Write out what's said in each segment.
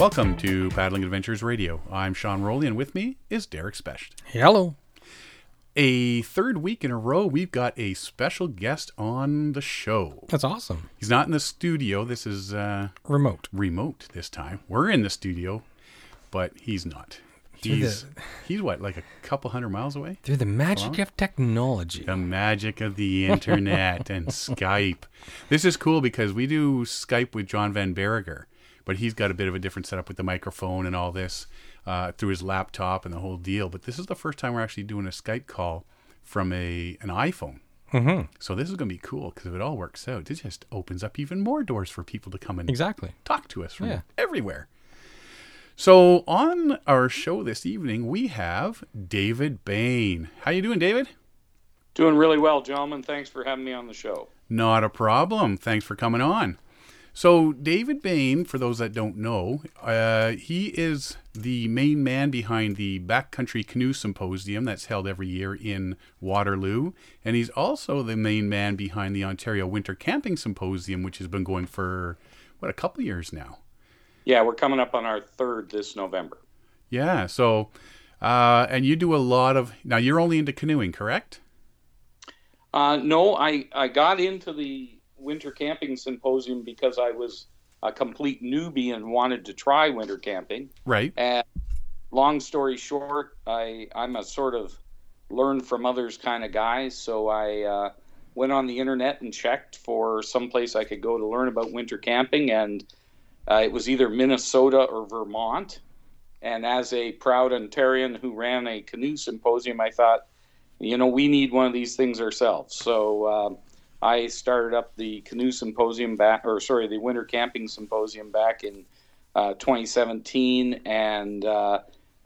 Welcome to Paddling Adventures Radio. I'm Sean Rowley, and with me is Derek Specht. Hello. A third week in a row, we've got a special guest on the show. That's awesome. He's not in the studio. This is uh, Remote. remote this time. We're in the studio, but he's not. Through He's the- he's what, like a couple hundred miles away? Through the magic of technology. The magic of the internet and Skype. This is cool because we do Skype with John Van Berriger, but he's got a bit of a different setup with the microphone and all this uh, through his laptop and the whole deal. But this is the first time we're actually doing a Skype call from a an iPhone. Mm-hmm. So this is going to be cool because if it all works out, it just opens up even more doors for people to come and Exactly. talk to us from Yeah. everywhere. So on our show this evening, we have David Bain. How you doing, David? Doing really well, gentlemen. Thanks for having me on the show. Not a problem. Thanks for coming on. So, David Bain, for those that don't know, uh, he is the main man behind the Backcountry Canoe Symposium that's held every year in Waterloo. And he's also the main man behind the Ontario Winter Camping Symposium, which has been going for, what, a couple years now. Yeah, we're coming up on our third this November. Yeah. So, uh, and you do a lot of, now you're only into canoeing, correct? Uh, no, I, I got into the winter camping symposium because I was a complete newbie and wanted to try winter camping. Right. And long story short, I I'm a sort of learn from others kind of guy. So I uh, went on the internet and checked for some place I could go to learn about winter camping, and uh, it was either Minnesota or Vermont. And as a proud Ontarian who ran a canoe symposium, I thought, you know, we need one of these things ourselves. So um, I started up the canoe symposium back, or sorry, the winter camping symposium back in uh, 2017, and uh,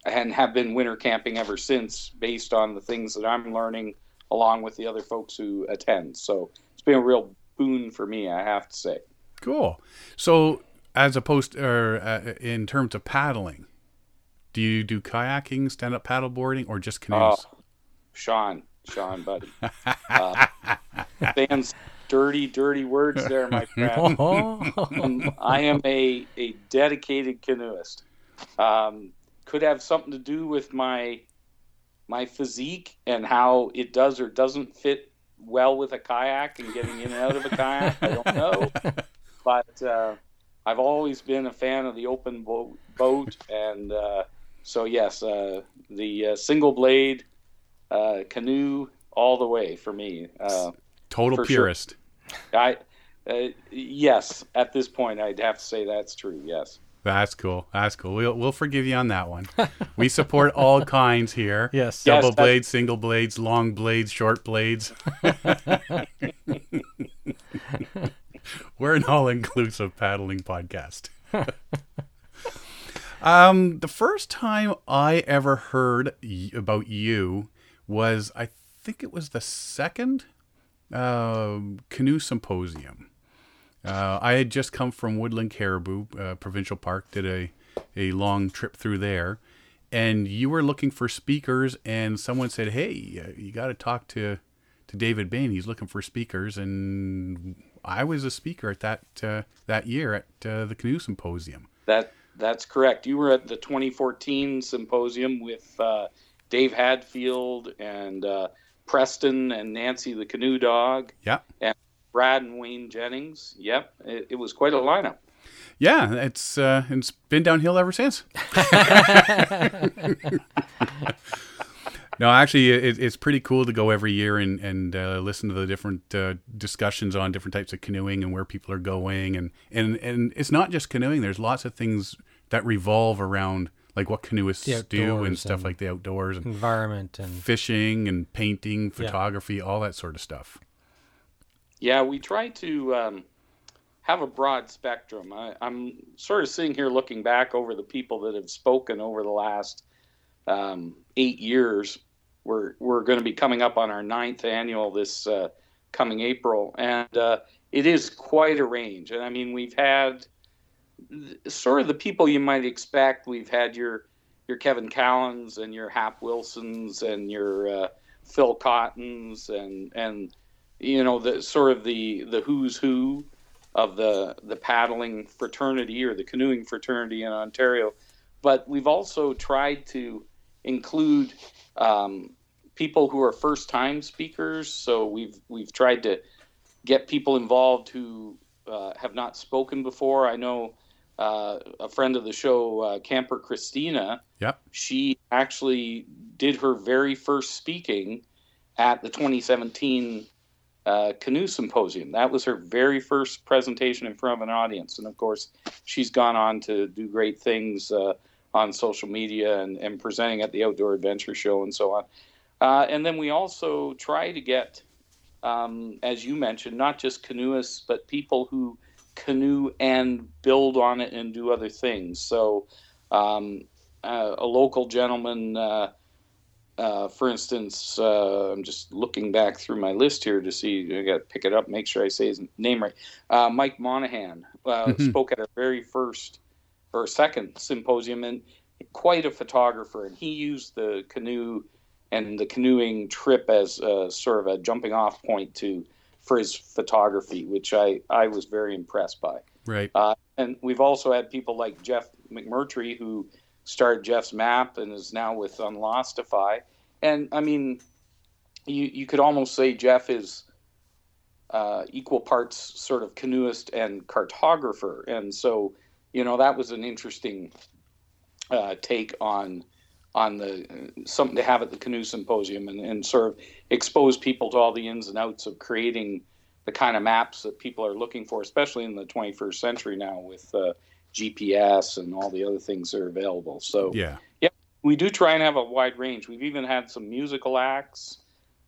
and have been winter camping ever since, based on the things that I'm learning along with the other folks who attend. So it's been a real boon for me, I have to say. Cool. So, as opposed or uh, in terms of paddling, do you do kayaking, stand up paddleboarding, or just Oh, canoes? Sean, Sean, buddy, uh, saying dirty, dirty words there, my friend. Um, I am a, a dedicated canoeist. Um, could have something to do with my my physique and how it does or doesn't fit well with a kayak and getting in and out of a kayak. I don't know, but uh, I've always been a fan of the open bo- boat, and uh, so yes, uh, the uh, single blade uh, canoe all the way for me. Total for sure. purist. I uh, yes, at this point, I'd have to say that's true. Yes. That's cool. That's cool. We'll we'll forgive you on that one. we support all kinds here. Yes. Double Yes, blades, single blades, long blades, short blades. We're an all-inclusive paddling podcast. um, the first time I ever heard y- about you was, I think it was the second um canoe symposium. Uh, I had just come from Woodland Caribou uh, Provincial Park, did a, a long trip through there, and you were looking for speakers, and someone said, "Hey, uh, you got to talk to to David Bain. He's looking for speakers." And I was a speaker at that uh, that year at uh, the Canoe Symposium. That that's correct. You were at the 2014 symposium with uh, Dave Hadfield and Preston and Nancy the canoe dog Yeah, and Brad and Wayne Jennings. Yep, it, it was quite a lineup. yeah, it's uh, it's been downhill ever since. No, actually, it, it's pretty cool to go every year and and uh, listen to the different uh, discussions on different types of canoeing and where people are going, and and and it's not just canoeing. There's lots of things that revolve around like what canoeists do and stuff and- like the outdoors and Environment and fishing and painting, photography, all that sort of stuff. Yeah, we try to um, have a broad spectrum. I, I'm sort of sitting here looking back over the people that have spoken over the last um, eight years. We're we're going to be coming up on our ninth annual this uh, coming April, and uh, it is quite a range. And I mean, we've had th- sort of the people you might expect. We've had your your Kevin Callans and your Hap Wilsons and your uh, Phil Cottons and and you know the sort of the the who's who of the the paddling fraternity or the canoeing fraternity in Ontario. But we've also tried to include um, people who are first time speakers. So we've we've tried to get people involved who uh, have not spoken before. I know uh, a friend of the show, uh, Camper Christina. Yep. She actually did her very first speaking at the 2017 uh, canoe symposium. That was her very first presentation in front of an audience, and of course, she's gone on to do great things uh, on social media and, and presenting at the Outdoor Adventure Show and so on. Uh, and then we also try to get, um, as you mentioned, not just canoeists, but people who canoe and build on it and do other things. So, um, uh, a local gentleman, uh, uh, for instance, uh, I'm just looking back through my list here to see. I got to pick it up, make sure I say his name right. Uh, Mike Monahan mm-hmm. spoke at our very first or second symposium, and quite a photographer. And he used the canoe and the canoeing trip as sort of a jumping off point to for his photography, which I, I was very impressed by. Right. Uh, and we've also had people like Jeff McMurtrie, who started Jeff's Map and is now with Unlostify. And I mean, you, you could almost say Jeff is uh, equal parts sort of canoeist and cartographer. And so, you know, that was an interesting uh, take on on the uh, something to have at the canoe symposium and, and sort of expose people to all the ins and outs of creating the kind of maps that people are looking for, especially in the 21st century now with uh, GPS and all the other things that are available. So yeah, yeah, we do try and have a wide range. We've even had some musical acts.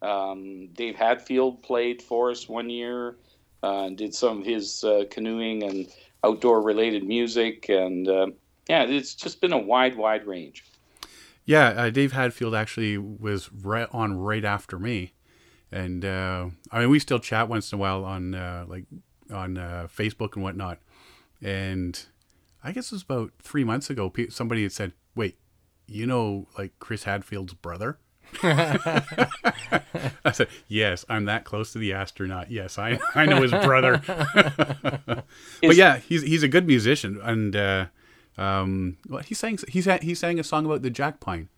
Um, Dave Hadfield played for us one year uh, and did some of his uh, canoeing and outdoor related music, and uh, yeah, it's just been a wide, wide range. Yeah, uh, Dave Hadfield actually was right on right after me, and uh, I mean we still chat once in a while on uh, like on uh, Facebook and whatnot. And I guess it was about three months ago. Somebody had said, "Wait, you know, like Chris Hadfield's brother." I said, "Yes, I'm that close to the astronaut. Yes, I I know his brother." but yeah, he's he's a good musician, and uh, um, well, he sang he sang he sang a song about the jack pine,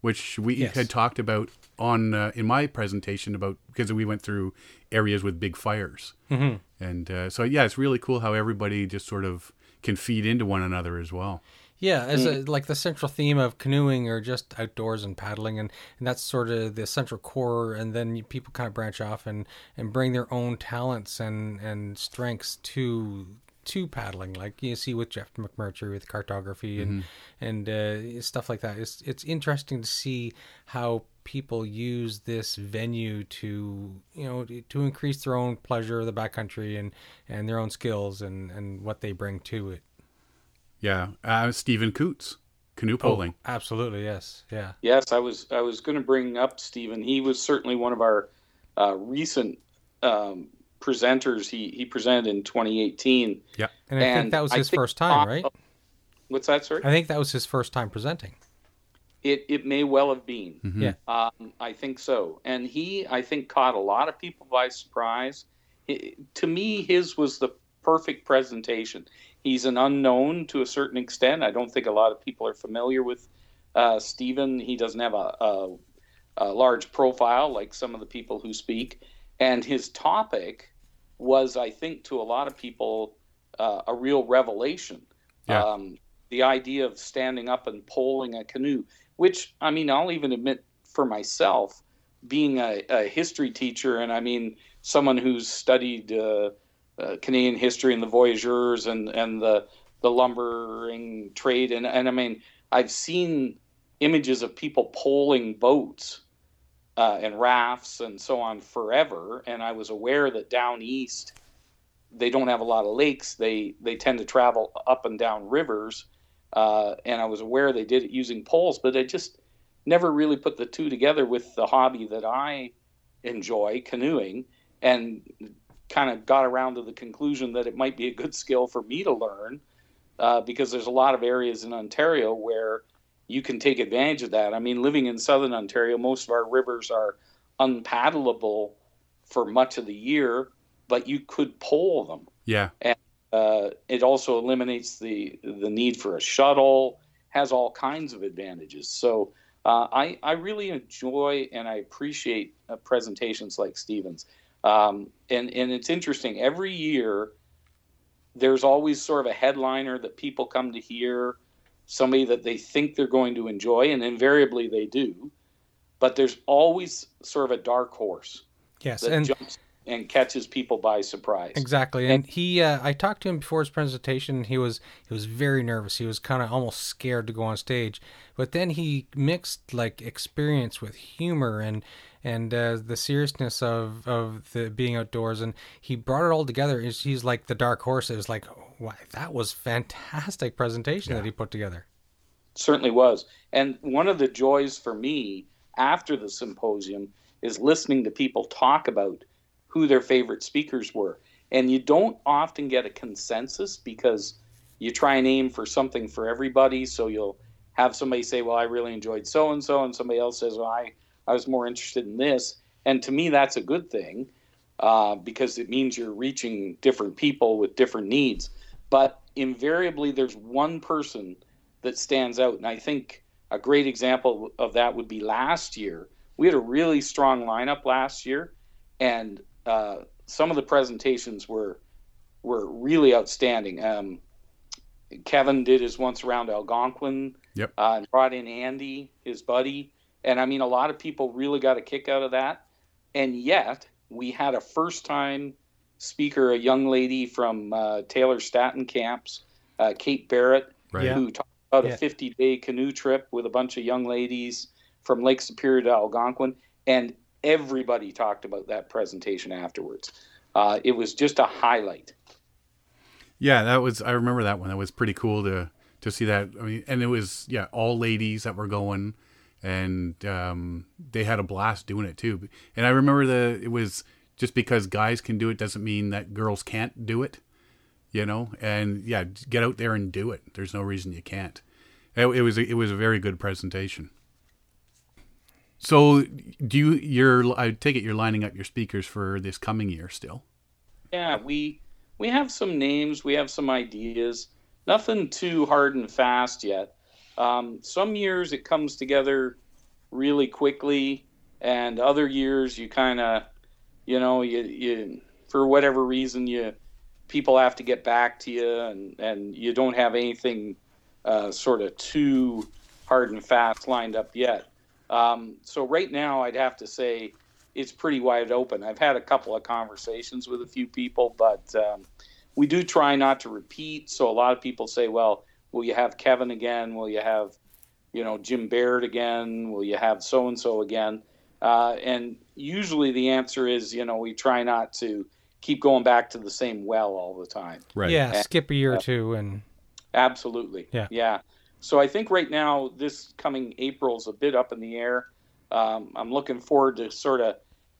which we yes. had talked about on uh, in my presentation about because we went through areas with big fires, mm-hmm. and uh, so yeah, it's really cool how everybody just sort of can feed into one another as well. Yeah, as a, mm. like the central theme of canoeing or just outdoors and paddling, and, and that's sort of the central core. And then you, people kind of branch off and, and bring their own talents and, and strengths to to paddling, like you see with Jeff McMurtrie with cartography and mm-hmm. and uh, stuff like that. It's it's interesting to see how people use this venue to you know to increase their own pleasure of the backcountry and and their own skills and and what they bring to it. Yeah, uh, Stephen Coots, canoe poling. Oh, absolutely, yes, yeah. Yes, I was I was going to bring up Stephen. He was certainly one of our uh, recent um, presenters he, he presented in 2018. Yeah. And I and think that was his first time, right? What's that, sir? I think that was his first time presenting. It, it may well have been. Mm-hmm. Yeah. Um, I think so. And he, I think, caught a lot of people by surprise. It, to me, his was the perfect presentation. He's an unknown to a certain extent. I don't think a lot of people are familiar with uh, Stephen. He doesn't have a, a, a large profile like some of the people who speak and his topic was, I think, to a lot of people, uh, a real revelation. Yeah. Um, the idea of standing up and poling a canoe, which I mean, I'll even admit for myself, being a, a history teacher, and I mean someone who's studied uh, uh, Canadian history and the voyageurs and and the the lumbering trade, and and I mean, I've seen images of people poling boats uh, and rafts and so on forever. And I was aware that down east, they don't have a lot of lakes. They they tend to travel up and down rivers. Uh, and I was aware they did it using poles, but I just never really put the two together with the hobby that I enjoy, canoeing, and kind of got around to the conclusion that it might be a good skill for me to learn uh, because there's a lot of areas in Ontario where you can take advantage of that. I mean, living in southern Ontario, most of our rivers are unpaddleable for much of the year, but you could pole them. Yeah. And uh, it also eliminates the the need for a shuttle. Has all kinds of advantages. So uh, I I really enjoy and I appreciate uh, presentations like Stevens. Um, and and it's interesting. Every year, there's always sort of a headliner that people come to hear, somebody that they think they're going to enjoy, and invariably they do. But there's always sort of a dark horse Yes, that and jumps and catches people by surprise. Exactly, and he, uh, I talked to him before his presentation. He was he was very nervous. He was kind of almost scared to go on stage. But then he mixed like experience with humor and and uh, the seriousness of of the being outdoors, and he brought it all together. He's, he's like the dark horse. It was like, wow, that was fantastic presentation that he put together. certainly was. And one of the joys for me after the symposium is listening to people talk about who their favorite speakers were. And you don't often get a consensus because you try and aim for something for everybody. So you'll have somebody say, Well, I really enjoyed so and so, and somebody else says, Well, I, I was more interested in this. And to me, that's a good thing uh, because it means you're reaching different people with different needs. But invariably, there's one person that stands out. And I think a great example of that would be last year. We had a really strong lineup last year, and uh, some of the presentations were were really outstanding. Um, Kevin did his once around Algonquin, Yep. uh, and brought in Andy, his buddy, and I mean a lot of people really got a kick out of that. And yet we had a first time speaker, a young lady from uh, Taylor Statten Camps, uh, Kate Barrett, Right. Yeah. who talked about Yeah. a 50 day canoe trip with a bunch of young ladies from Lake Superior to Algonquin. And everybody talked about that presentation afterwards. Uh, it was just a highlight. Yeah, that was. I remember that one. That was pretty cool to to see that. I mean, and it was yeah, all ladies that were going, and um, they had a blast doing it too. And I remember the it was just because guys can do it doesn't mean that girls can't do it, you know. And yeah, get out there and do it. There's no reason you can't. It, it was a, it was a very good presentation. So, do you? You're. I take it you're lining up your speakers for this coming year still. Yeah, we we have some names, we have some ideas. Nothing too hard and fast yet. Um, some years it comes together really quickly, and other years you kind of, you know, you you for whatever reason you people have to get back to you, and and you don't have anything uh, sort of too hard and fast lined up yet. Um, so right now, I'd have to say it's pretty wide open. I've had a couple of conversations with a few people, but um, we do try not to repeat. So a lot of people say, "Well, will you have Kevin again? Will you have, you know, Jim Baird again? Will you have so and so again?" Uh, and usually the answer is, you know, we try not to keep going back to the same well all the time. Right. Yeah, And- skip a year or two, and Absolutely. Yeah. Yeah. So I think right now this coming April is a bit up in the air. Um, I'm looking forward to sort of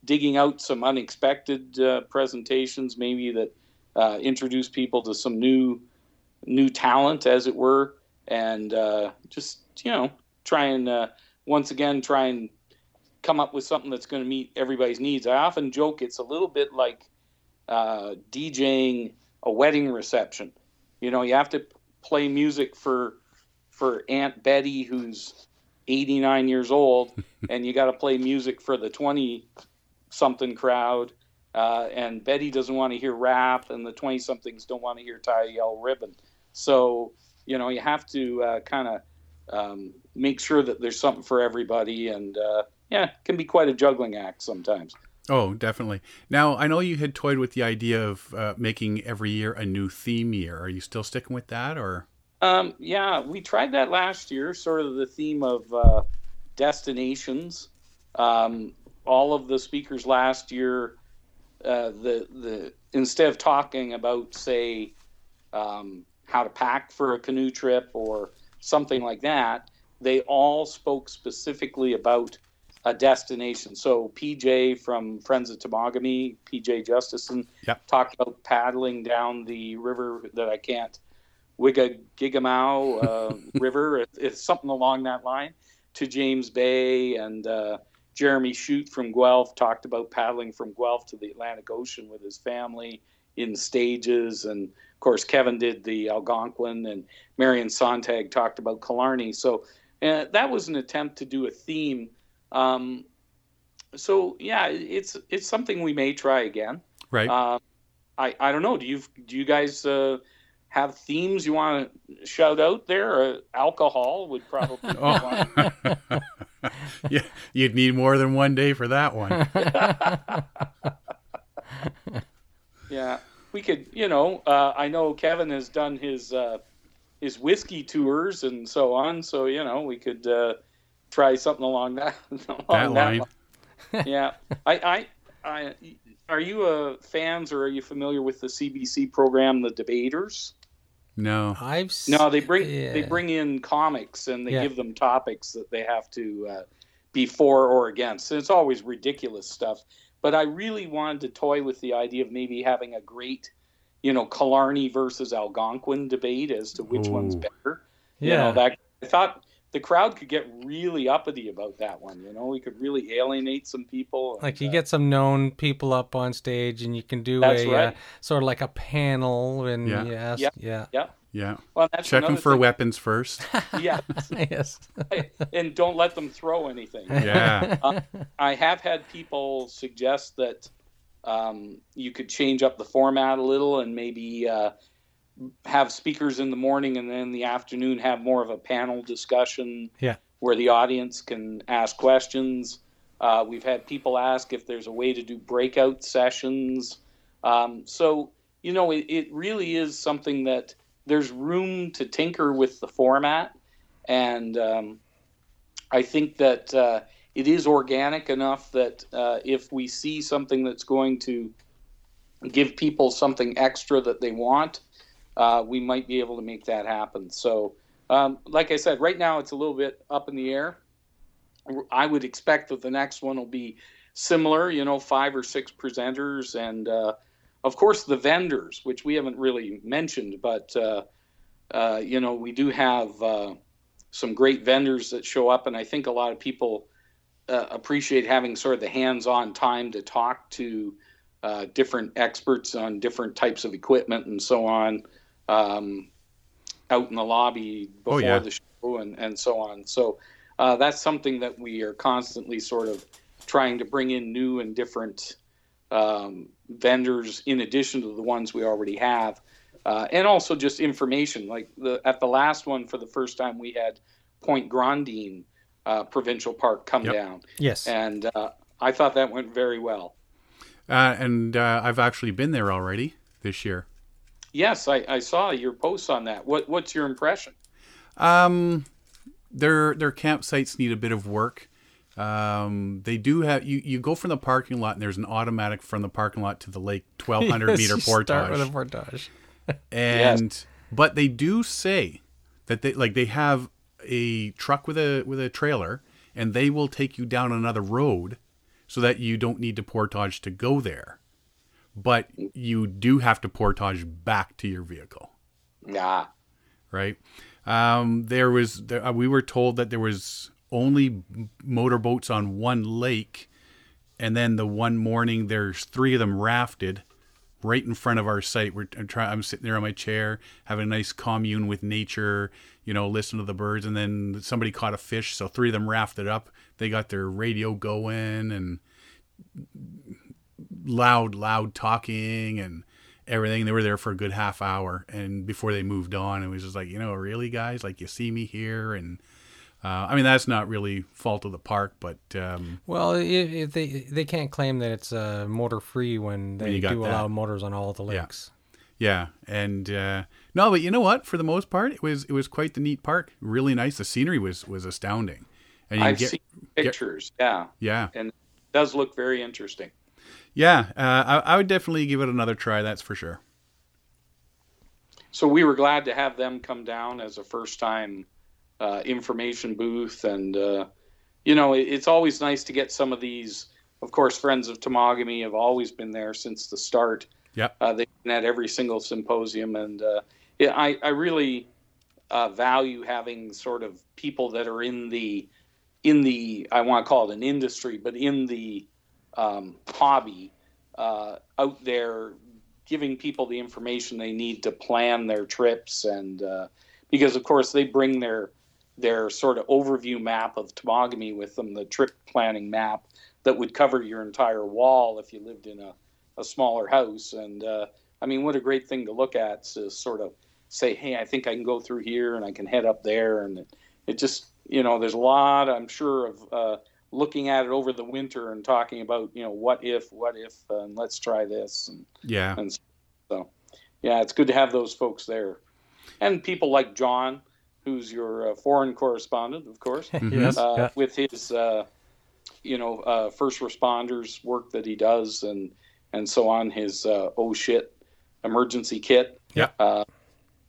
digging out some unexpected uh, presentations, maybe that uh, introduce people to some new new talent, as it were, and uh, just you know try and uh, once again try and come up with something that's going to meet everybody's needs. I often joke it's a little bit like uh, DJing a wedding reception. You know, you have to play music for for Aunt Betty who's 89 years old, and you got to play music for the 20 something crowd. Uh, and Betty doesn't want to hear rap, and the 20 somethings don't want to hear tie a yellow ribbon. So, you know, you have to uh, kind of um, make sure that there's something for everybody. And uh, yeah, it can be quite a juggling act sometimes. Oh, definitely. Now, I know you had toyed with the idea of uh, making every year a new theme year. Are you still sticking with that, or? Um, yeah, we tried that last year, sort of the theme of uh, destinations. Um, all of the speakers last year, uh, the the instead of talking about say um, how to pack for a canoe trip or something like that, they all spoke specifically about a destination. So PJ from Friends of Temagami, PJ Justison, Yep. talked about paddling down the river that I can't Wigagigamau uh, River, it- it's something along that line, to James Bay, and uh, Jeremy Shute from Guelph talked about paddling from Guelph to the Atlantic Ocean with his family in stages, and of course Kevin did the Algonquin, and Marion Sontag talked about Killarney. So uh, that was an attempt to do a theme. Um, so yeah, it's it's something we may try again. Right. Uh, I I don't know. Do you do you guys uh, have themes you want to shout out there? Uh, alcohol would probably. Oh. yeah, you'd need more than one day for that one. Yeah, we could. You know, uh, I know Kevin has done his uh, his whiskey tours and so on. So you know, we could uh, try something along that along That line. line. Yeah, I, I, I, are you a fans or are you familiar with the CBC program, The Debaters? No. I've s- No, they bring yeah. they bring in comics and they Yeah. give them topics that they have to uh, be for or against. And it's always ridiculous stuff. But I really wanted to toy with the idea of maybe having a great, you know, Killarney versus Algonquin debate as to which one's Ooh. better. You Yeah. know, that I thought the crowd could get really uppity about that one. You know, we could really alienate some people. Like you uh, get some known people up on stage, and you can do a right. uh, sort of like a panel, and Yeah. yes, Yeah. yeah, yeah. Yeah. Well, that's Check them for thing. weapons first. Yeah, yes. and don't let them throw anything. Yeah. I have had people suggest that um, you could change up the format a little and maybe uh, have speakers in the morning and then in the afternoon have more of a panel discussion Yeah. where the audience can ask questions. Uh, we've had people ask if there's a way to do breakout sessions. Um, so, you know, it, it really is something that there's room to tinker with the format. And um, I think that uh, it is organic enough that uh, if we see something that's going to give people something extra that they want, uh, we might be able to make that happen. So, um, like I said, right now it's a little bit up in the air. I would expect that the next one will be similar, you know, five or six presenters, and uh, of course the vendors, which we haven't really mentioned, but uh, uh, you know, we do have uh, some great vendors that show up, and I think a lot of people uh, appreciate having sort of the hands-on time to talk to uh, different experts on different types of equipment and so on um, out in the lobby before yeah. the show and, and so on. So uh, that's something that we are constantly sort of trying to bring in new and different um, vendors in addition to the ones we already have. Uh, and also just information. Like the at the last one, for the first time, we had Point Grondine uh, Provincial Park come Yep. down, Yes. and uh, I thought that went very well. Uh, and uh, I've actually been there already this year. Yes, I, I saw your posts on that. What what's your impression? Um, their their campsites need a bit of work. Um, they do have you. You go from the parking lot, and there's an automatic from the parking lot to the lake, twelve hundred Yes, meter you Start with a portage. portage. and but they do say that they like they have a truck with a with a trailer, and they will take you down another road, so that you don't need to portage to go there. But you do have to portage back to your vehicle Yeah. right? Um, there was there, uh, we were told that there was only motorboats on one lake, and then the one morning there's three of them rafted right in front of our site. We're I'm, try, I'm sitting there on my chair having a nice commune with nature, you know, listen to the birds, and then somebody caught a fish, so three of them rafted up. They got their radio going and loud, loud talking and everything. They were there for a good half hour, and before they moved on, it was just like, you know, really, guys, like you see me here, and uh, I mean that's not really fault of the park, but um, Well, if, if they they can't claim that it's uh, motor free when they you got do allow motors on all the Yeah. lakes. yeah, and uh, no, but you know what? For the most part, it was it was quite the neat park. Really nice. The scenery was was astounding, and you I've get seen pictures. yeah, yeah, and it does look very interesting. yeah. Uh, I, I would definitely give it another try. That's for sure. So we were glad to have them come down as a first time uh, information booth, and uh, you know it, it's always nice to get some of these. Of course, friends of Temagami have always been there since the start. Yeah, Uh, they've been at every single symposium, and uh, yeah, I, I really uh, value having sort of people that are in the in the I want to call it an industry, but in the um, hobby uh, out there giving people the information they need to plan their trips and uh, because of course they bring their their sort of overview map of Temagami with them the trip planning map that would cover your entire wall if you lived in a, a smaller house. And uh, i mean what a great thing to look at to sort of say hey i think i can go through here and i can head up there. And it, it just you know there's a lot i'm sure of uh, looking at it over the winter and talking about you know what if what if and let's try this. And Yeah. and so yeah it's good to have those folks there. And people like john who's your uh, foreign correspondent of course yes. uh, yeah. with his uh, you know uh, first responders work that he does and and so on his uh, oh shit emergency kit Yeah. uh,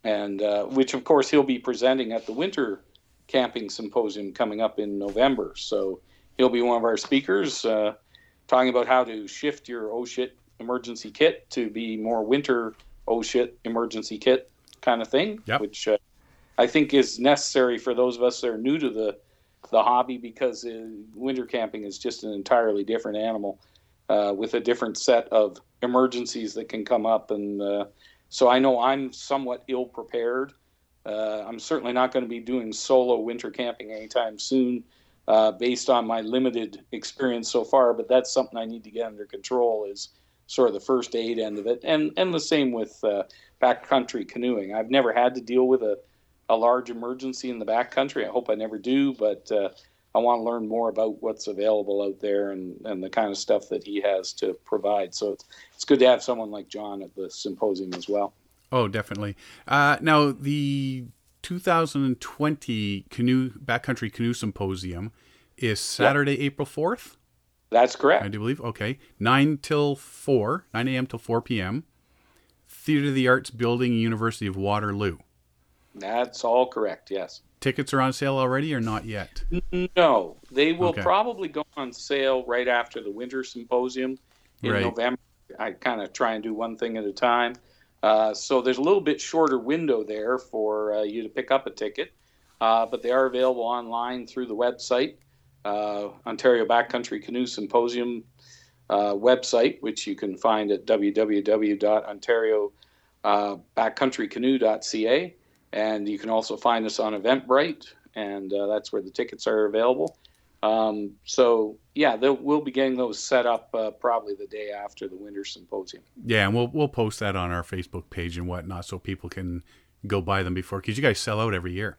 and uh, which of course he'll be presenting at the winter camping symposium coming up in November so he'll be one of our speakers uh, talking about how to shift your oh shit emergency kit to be more winter oh shit emergency kit kind of thing Yep. which uh, I think is necessary for those of us that are new to the the hobby because uh, winter camping is just an entirely different animal uh, with a different set of emergencies that can come up and uh, so I know I'm somewhat ill prepared. Uh, I'm certainly not going to be doing solo winter camping anytime soon, uh, based on my limited experience so far. But that's something I need to get under control. Is sort of the first aid end of it, and and the same with uh, backcountry canoeing. I've never had to deal with a a large emergency in the backcountry. I hope I never do, but uh, I want to learn more about what's available out there and, and the kind of stuff that he has to provide. So it's, it's good to have someone like John at the symposium as well. Oh, definitely. Uh, now, the 2020 canoe backcountry canoe symposium is Saturday, April 4th. That's correct. I do believe. Okay, nine till four, nine a.m. till four p.m. Theater of the Arts Building, University of Waterloo. That's all correct. Yes. Tickets are on sale already, or not yet? No, they will Okay. probably go on sale right after the winter symposium in Right. November. I kind of try and do one thing at a time. Uh, so there's a little bit shorter window there for uh, you to pick up a ticket, uh, but they are available online through the website, uh, Ontario Backcountry Canoe Symposium uh, website, which you can find at www.ontariobackcountrycanoe.ca. And you can also find us on Eventbrite, and uh, that's where the tickets are available. Um, so, yeah, we'll be getting those set up uh, probably the day after the winter symposium. Yeah, and we'll we'll post that on our Facebook page and whatnot, so people can go buy them before, because you guys sell out every year.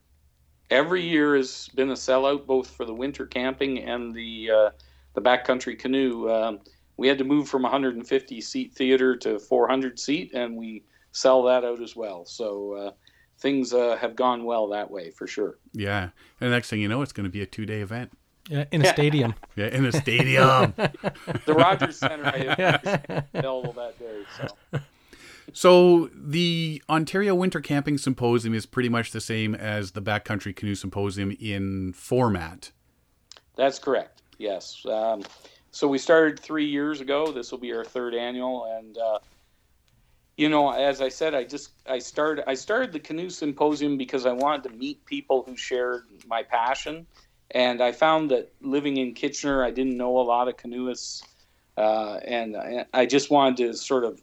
Every year has been a sellout, both for the winter camping and the uh, the backcountry canoe. Um, we had to move from 150 seat theater to 400 seat, and we sell that out as well. So uh, things uh, have gone well that way for sure. Yeah, and the next thing you know, it's going to be a two-day event. Yeah, in a stadium. Yeah, in a stadium. The Rogers Center I understand is available that day. So. So the Ontario Winter Camping Symposium is pretty much the same as the Backcountry Canoe Symposium in format. That's correct. Yes. Um, so we started three years ago. This will be our third annual, and uh, you know, as I said, I just I started I started the canoe symposium because I wanted to meet people who shared my passion, and I found that living in Kitchener, I didn't know a lot of canoeists, uh, and I, I just wanted to sort of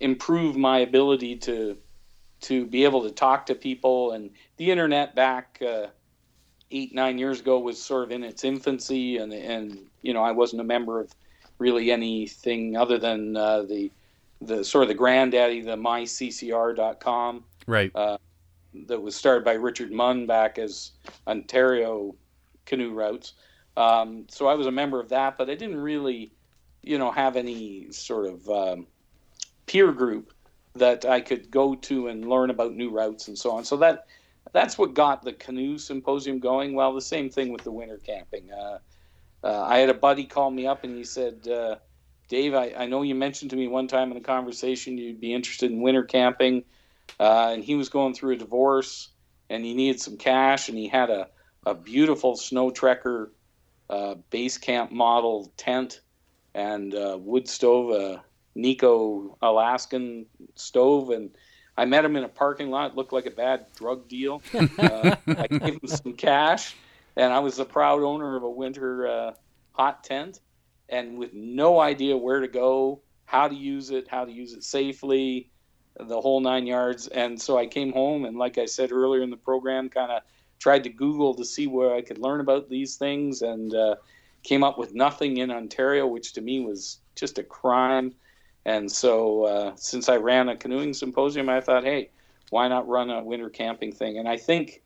improve my ability to to be able to talk to people. And the internet back. Uh, eight nine years ago was sort of in its infancy, and and you know I wasn't a member of really anything other than uh, the the sort of the granddaddy, the myccr.com Right. that was started by Richard Munn back as Ontario Canoe Routes. Um, so I was a member of that, but I didn't really, you know, have any sort of um, peer group that I could go to and learn about new routes and so on. So that that's what got the canoe symposium going. Well, the same thing with the winter camping. Uh, uh, I had a buddy call me up and he said, uh, "Dave, I, I know you mentioned to me one time in a conversation you'd be interested in winter camping." uh, and he was going through a divorce and he needed some cash and he had a, a beautiful snow trekker uh, base camp model tent and uh, wood stove a Kni-Co alaskan stove and i met him in a parking lot it looked like a bad drug deal uh, i gave him some cash and I was the proud owner of a winter uh, hot tent, and with no idea where to go, how to use it, how to use it safely, the whole nine yards. And so I came home, and like I said earlier in the program, kind of tried to Google to see where I could learn about these things, and uh, came up with nothing in Ontario, which to me was just a crime. And so, uh, since I ran a canoeing symposium, I thought, hey, why not run a winter camping thing? And I think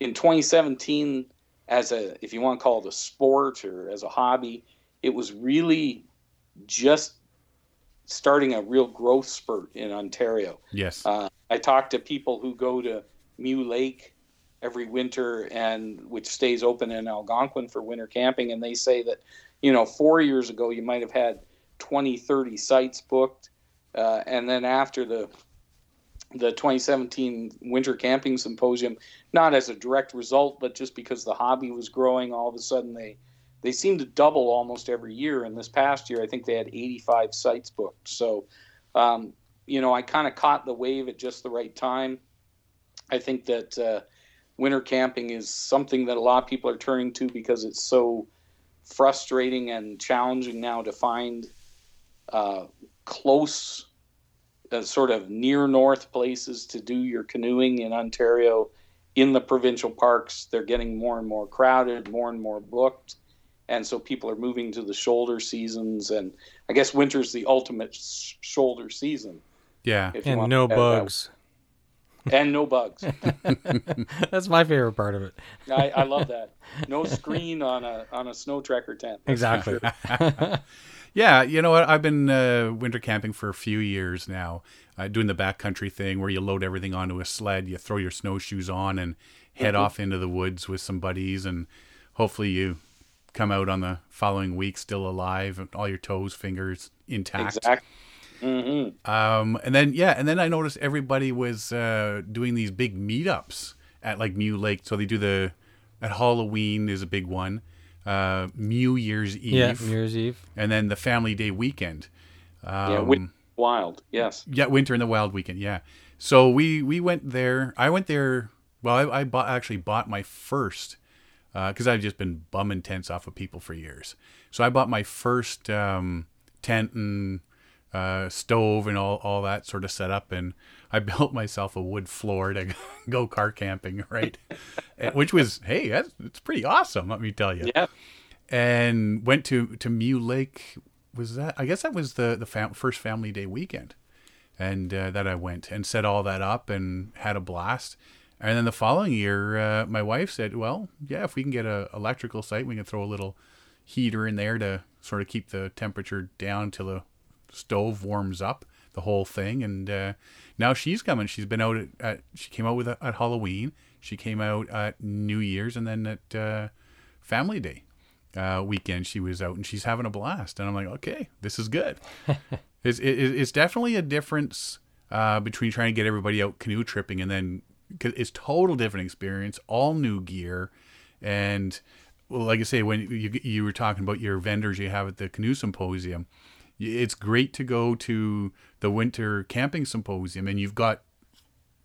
in 2017, as a if you want to call it a sport or as a hobby, it was really just starting a real growth spurt in Ontario. Yes. Uh, I talk to people who go to Mew Lake every winter and which stays open in Algonquin for winter camping and they say that you know 4 years ago you might have had 20 30 sites booked uh, and then after the the 2017 winter camping symposium not as a direct result but just because the hobby was growing all of a sudden they they seem to double almost every year and this past year i think they had 85 sites booked so um, you know i kind of caught the wave at just the right time i think that uh, winter camping is something that a lot of people are turning to because it's so frustrating and challenging now to find uh, close, uh, sort of near north places to do your canoeing in Ontario. In the provincial parks, they're getting more and more crowded, more and more booked. And so people are moving to the shoulder seasons. And I guess winter's the ultimate sh- shoulder season. Yeah. And no bugs and no bugs. That's my favorite part of it. I, I, love that. No screen on a on a snow trekker tent. exactly. yeah, you know what? I've been uh, winter camping for a few years now, uh, doing the backcountry thing where you load everything onto a sled, you throw your snowshoes on, and head mm-hmm. off into the woods with some buddies, and hopefully you come out on the following week still alive, and all your toes, fingers intact. Exactly. Mm-hmm. Um, and then yeah, and then I noticed everybody was uh, doing these big meetups at like Mew Lake. So they do the at Halloween is a big one, uh, New Year's Eve, yeah, New Year's Eve, and then the Family Day weekend. Um, yeah, Winter Wild, yes. Yeah, Winter in the Wild weekend. Yeah. So we we went there. I went there. Well, I, I bought actually bought my first because uh, I've just been bumming tents off of people for years. So I bought my first um, tent and uh, stove and all, all that sort of setup. And I built myself a wood floor to go car camping, right? Which was, hey, that's it's pretty awesome, let me tell you. Yeah. And went to, to Mew Lake. Was that, I guess that was the, the fam- first family day weekend. And uh, that I went and set all that up and had a blast. And then the following year, uh, my wife said, well, yeah, if we can get a electrical site, we can throw a little heater in there to sort of keep the temperature down till the stove warms up the whole thing. And uh, now she's coming. She's been out at, at she came out with a, at Halloween. She came out at New Year's, and then at uh, Family Day uh, weekend she was out, and she's having a blast. And I'm like, okay, this is good. it's, it, it's definitely a difference uh, between trying to get everybody out canoe tripping and then it's total different experience, all new gear, and well, like I say, when you you were talking about your vendors you have at the canoe symposium, it's great to go to the winter camping symposium and you've got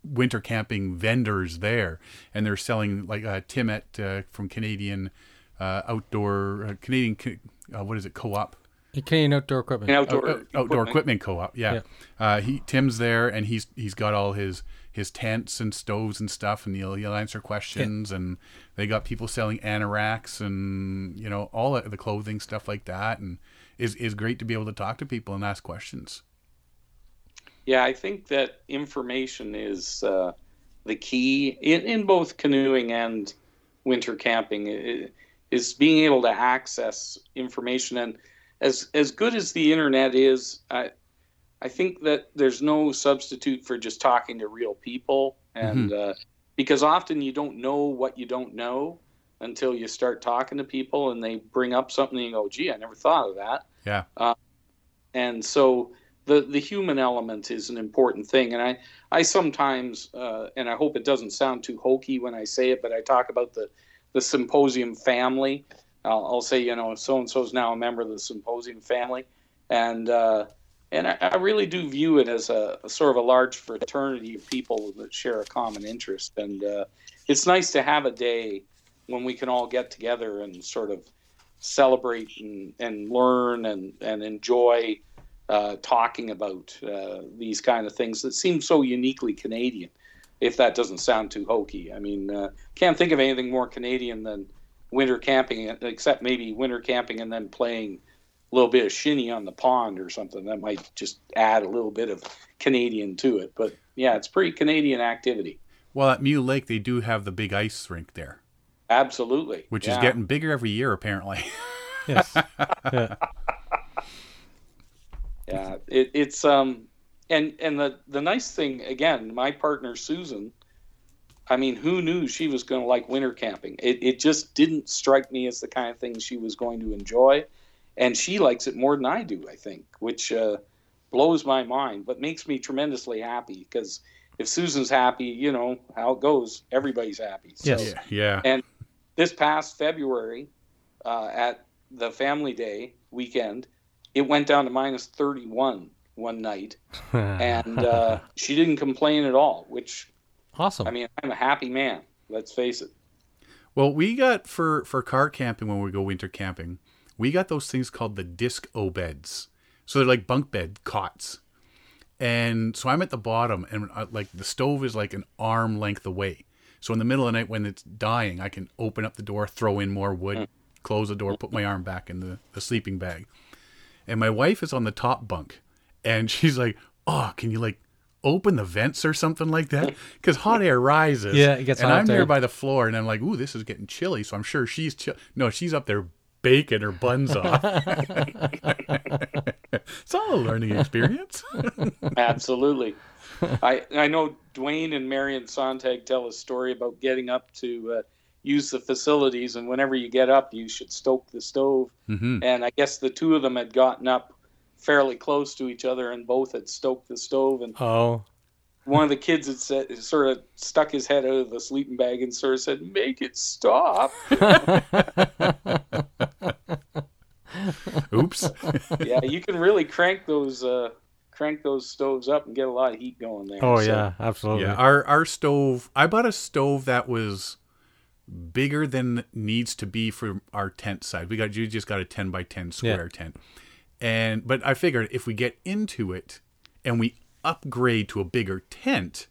winter camping vendors there and they're selling like uh, Timet uh, from Canadian uh, outdoor uh, Canadian uh, what is it co-op? Canadian outdoor equipment. Outdoor, oh, outdoor equipment co-op yeah, yeah. Uh, he Tim's there and he's he's got all his his tents and stoves and stuff and he'll, he'll answer questions yeah. and they got people selling anoraks and you know all the clothing stuff like that and is is great to be able to talk to people and ask questions. Yeah, I think that information is uh, the key in, in both canoeing and winter camping. It, is being able to access information and as as good as the internet is, I I think that there's no substitute for just talking to real people and mm-hmm. uh, because often you don't know what you don't know until you start talking to people and they bring up something and you go, gee, I never thought of that. Yeah. Uh, and so the the human element is an important thing. And I I sometimes uh, and I hope it doesn't sound too hokey when I say it, but I talk about the the symposium family. I'll, I'll say you know so and so is now a member of the symposium family, and uh, and I, I, really do view it as a, a, sort of a large fraternity of people that share a common interest. And uh, it's nice to have a day when we can all get together and sort of celebrate and, and learn and, and enjoy uh, talking about uh, these kind of things that seem so uniquely Canadian. If that doesn't sound too hokey, I mean, uh, can't think of anything more Canadian than winter camping, except maybe winter camping and then playing little bit of shinny on the pond or something. That might just add a little bit of Canadian to it. But yeah, it's pretty Canadian activity. Well, at Mew Lake, they do have the big ice rink there, Absolutely. which Yeah. is getting bigger every year, apparently. Yes. yeah. yeah it, it's um and and the the nice thing again my partner susan i mean who knew she was going to like winter camping it, it just didn't strike me as the kind of thing she was going to enjoy and she likes it more than i do i think which uh, blows my mind but makes me tremendously happy because if susan's happy you know how it goes everybody's happy so Yes. yeah, yeah. And this past February, uh, at the family day weekend, it went down to minus 31 one night, and uh, she didn't complain at all. Which awesome. I mean, I'm a happy man. Let's face it. Well, we got for for car camping when we go winter camping, we got those things called the Disc-O-Beds. So they're like bunk bed cots. And so I'm at the bottom, and uh, like the stove is like an arm length away. So in the middle of the night when it's dying, I can open up the door, throw in more wood, close the door, put my arm back in the, the sleeping bag. And my wife is on the top bunk, and she's like, "Oh, can you like open the vents or something like that? Because hot air rises. Yeah, it gets and I'm there. there by the floor, and I'm like, "Ooh, this is getting chilly." So I'm sure she's chill. No, she's up there baking her buns off. it's all a learning experience. Absolutely. I I know Dwayne and Marion Sontag tell a story about getting up to uh, use the facilities, and whenever you get up, you should stoke the stove. hmm And I guess the two of them had gotten up fairly close to each other, and both had stoked the stove. And oh, one of the kids had said, sort of stuck his head out of the sleeping bag and sort of said, "Make it stop." Oops. yeah, you can really crank those uh, crank those stoves up and get a lot of heat going there. oh So, yeah, absolutely. Yeah, our our stove. I bought a stove that was bigger than needs to be for our tent size. We got you just got a ten by ten square tent, and but I figured if we get into it and we upgrade to a bigger tent,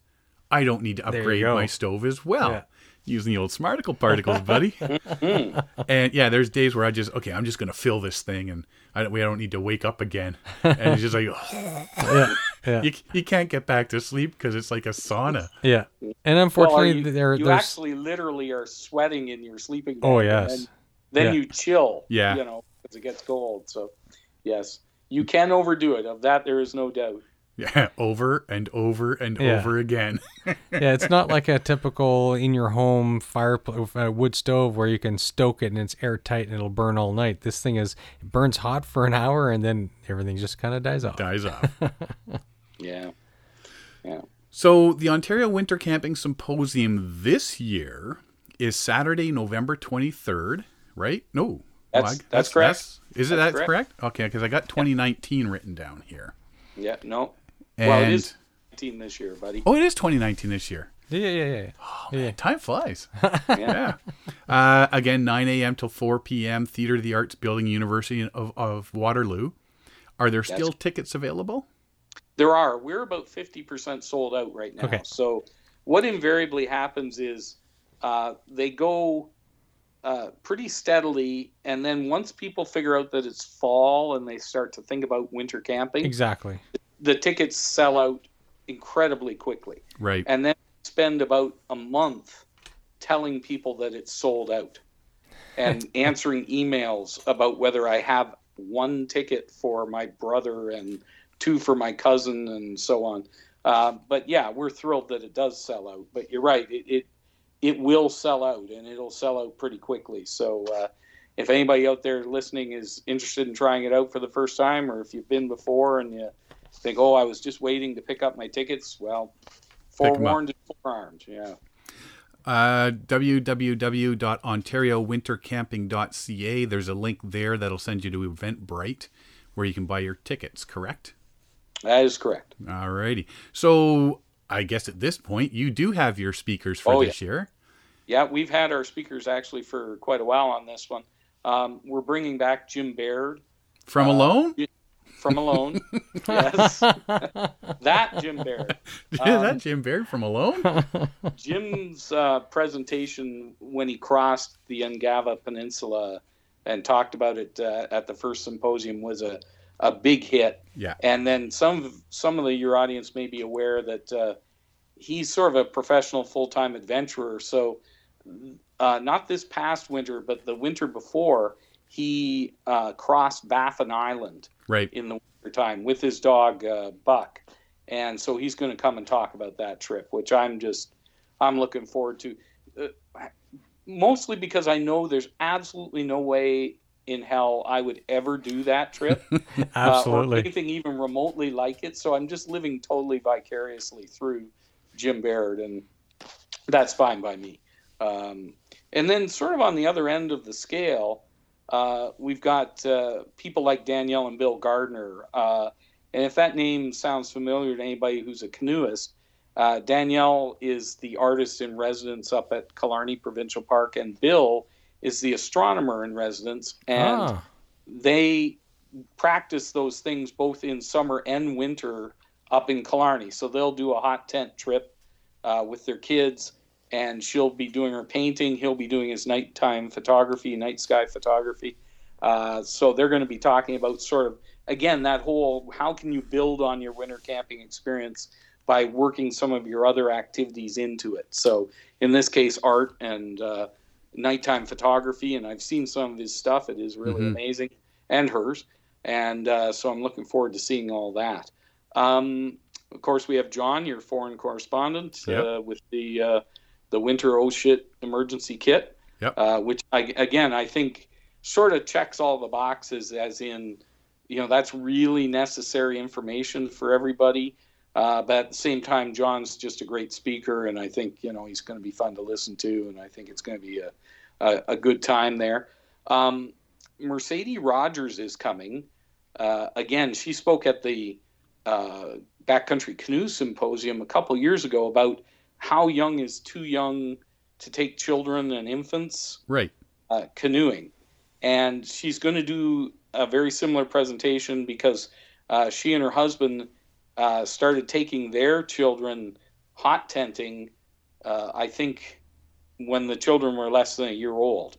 I don't need to upgrade my stove as well. Yeah. Using the old Smarticle particles, buddy. and yeah, there's days where I just okay, I'm just gonna fill this thing, and I don't, we don't need to wake up again. And he's just like yeah, yeah, you, you can't get back to sleep because it's like a sauna. yeah. And Well, unfortunately, you, there you there's actually literally are sweating in your sleeping bag. Oh, yes. then, then Yeah. you chill. Yeah. You know, because it gets cold. So, yes, you can overdo it. Of that, there is no doubt. Yeah, over and over and Yeah. over again. yeah, it's not like a typical in your home fireplace uh, wood stove where you can stoke it and it's airtight and it'll burn all night. This thing is it burns hot for an hour and then everything just kind of dies off. Dies off. Yeah. Yeah. So, the Ontario Winter Camping Symposium this year is Saturday, November 23rd, right? No. That's- that's correct. is it That's that's correct? Okay, because I got 2019 written down here. Yeah. No. And, well, it is 19 this year, buddy. Oh, it is 2019 this year. Yeah, yeah, yeah. yeah. yeah. Time flies. Yeah. yeah. Uh, again, 9 a.m. till 4 p.m. Theater of the Arts Building, University of, of Waterloo. Are there still tickets available? There are. We're about 50% sold out right now. Okay. So, what invariably happens is uh, they go uh, pretty steadily, and then once people figure out that it's fall and they start to think about winter camping, Exactly. The tickets sell out incredibly quickly. Right. And then spend about a month telling people that it's sold out and answering emails about whether I have one ticket for my brother and two for my cousin and so on. Uh, but yeah, we're thrilled that it does sell out. But you're right, it it, it will sell out and it'll sell out pretty quickly. So uh, if anybody out there listening is interested in trying it out for the first time, or if you've been before and you think, oh, I was just waiting to pick up my tickets, well, forewarned and forearmed. Yeah. Uh, www.ontariowintercamping.ca. There's a link there that'll send you to Eventbrite where you can buy your tickets, correct? That is correct. Alrighty. So I guess at this point you do have your speakers for Oh, this year. Yeah, we've had our speakers actually for quite a while on this one. Um, we're bringing back Jim Baird From Alone? From Alone. yes, that Jim Baird. Is that Jim Baird from Alone? Jim's uh, presentation when he crossed the Ungava Peninsula and talked about it uh, at the first symposium was a, a big hit. Yeah. And then some of, some of the, your audience may be aware that uh, he's sort of a professional full time adventurer. So, uh, not this past winter, but the winter before, he uh, crossed Baffin Island Right. in the wintertime with his dog uh, Buck, and so he's going to come and talk about that trip, which I'm just I'm looking forward to. Uh, mostly because I know there's absolutely no way in hell I would ever do that trip, uh, or Absolutely. anything even remotely like it. So I'm just living totally vicariously through Jim Baird, and that's fine by me. Um, and then, sort of on the other end of the scale, uh, we've got uh, people like Danielle and Bill Gardner. Uh, and if that name sounds familiar to anybody who's a canoeist, uh, Danielle is the artist in residence up at Killarney Provincial Park, and Bill is the astronomer in residence. And Ah, they practice those things both in summer and winter up in Killarney. So they'll do a hot tent trip uh, with their kids, and she'll be doing her painting. He'll be doing his nighttime photography, night sky photography. Uh, so they're going to be talking about sort of again that whole how can you build on your winter camping experience by working some of your other activities into it. So in this case, art and uh, nighttime photography, and I've seen some of his stuff. It is really Mhm. amazing, and hers. And uh, so I'm looking forward to seeing all that. Um, of course, we have John, your foreign correspondent, Yep. uh, with the uh, the winter oh shit emergency kit, Yep. uh, which I, again I think sort of checks all the boxes, as in, you know, that's really necessary information for everybody. Uh, but at the same time, John's just a great speaker, and I think you know he's going to be fun to listen to, and I think it's going to be a, a, a good time there. Um, Mercedes Rogers is coming. Uh, again, she spoke at the uh, Backcountry Canoe Symposium a couple years ago about how young is too young to take children and infants Right. uh, canoeing. And she's going to do a very similar presentation because uh, she and her husband uh, started taking their children hot tenting, uh, I think, when the children were less than a year old.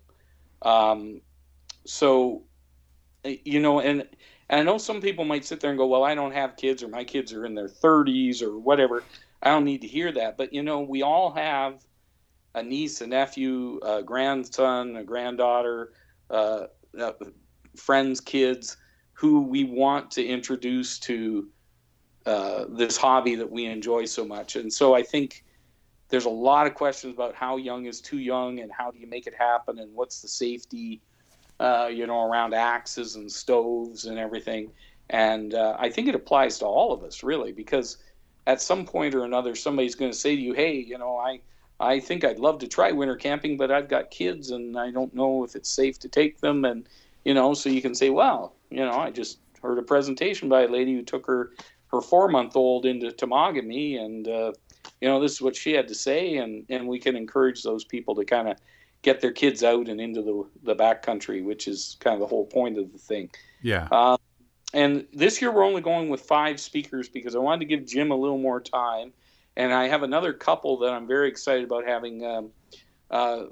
Um, so, you know, and, and I know some people might sit there and go, well, I don't have kids or my kids are in their 30s or whatever. I don't need to hear that. But, you know, we all have a niece, a nephew, a grandson, a granddaughter, uh, uh, friends, kids who we want to introduce to uh, this hobby that we enjoy so much. And so I think there's a lot of questions about how young is too young and how do you make it happen and what's the safety, uh, you know, around axes and stoves and everything. And uh, I think it applies to all of us really because at some point or another somebody's going to say to you, "Hey, you know, I I think I'd love to try winter camping, but I've got kids and I don't know if it's safe to take them." And you know, so you can say, "Well, you know, I just heard a presentation by a lady who took her her four month old into Temagami, and uh, you know, this is what she had to say, and and we can encourage those people to kind of get their kids out and into the the backcountry, which is kind of the whole point of the thing. Yeah. Um, and this year we're only going with five speakers because I wanted to give Jim a little more time. And I have another couple that I'm very excited about having. Um, uh,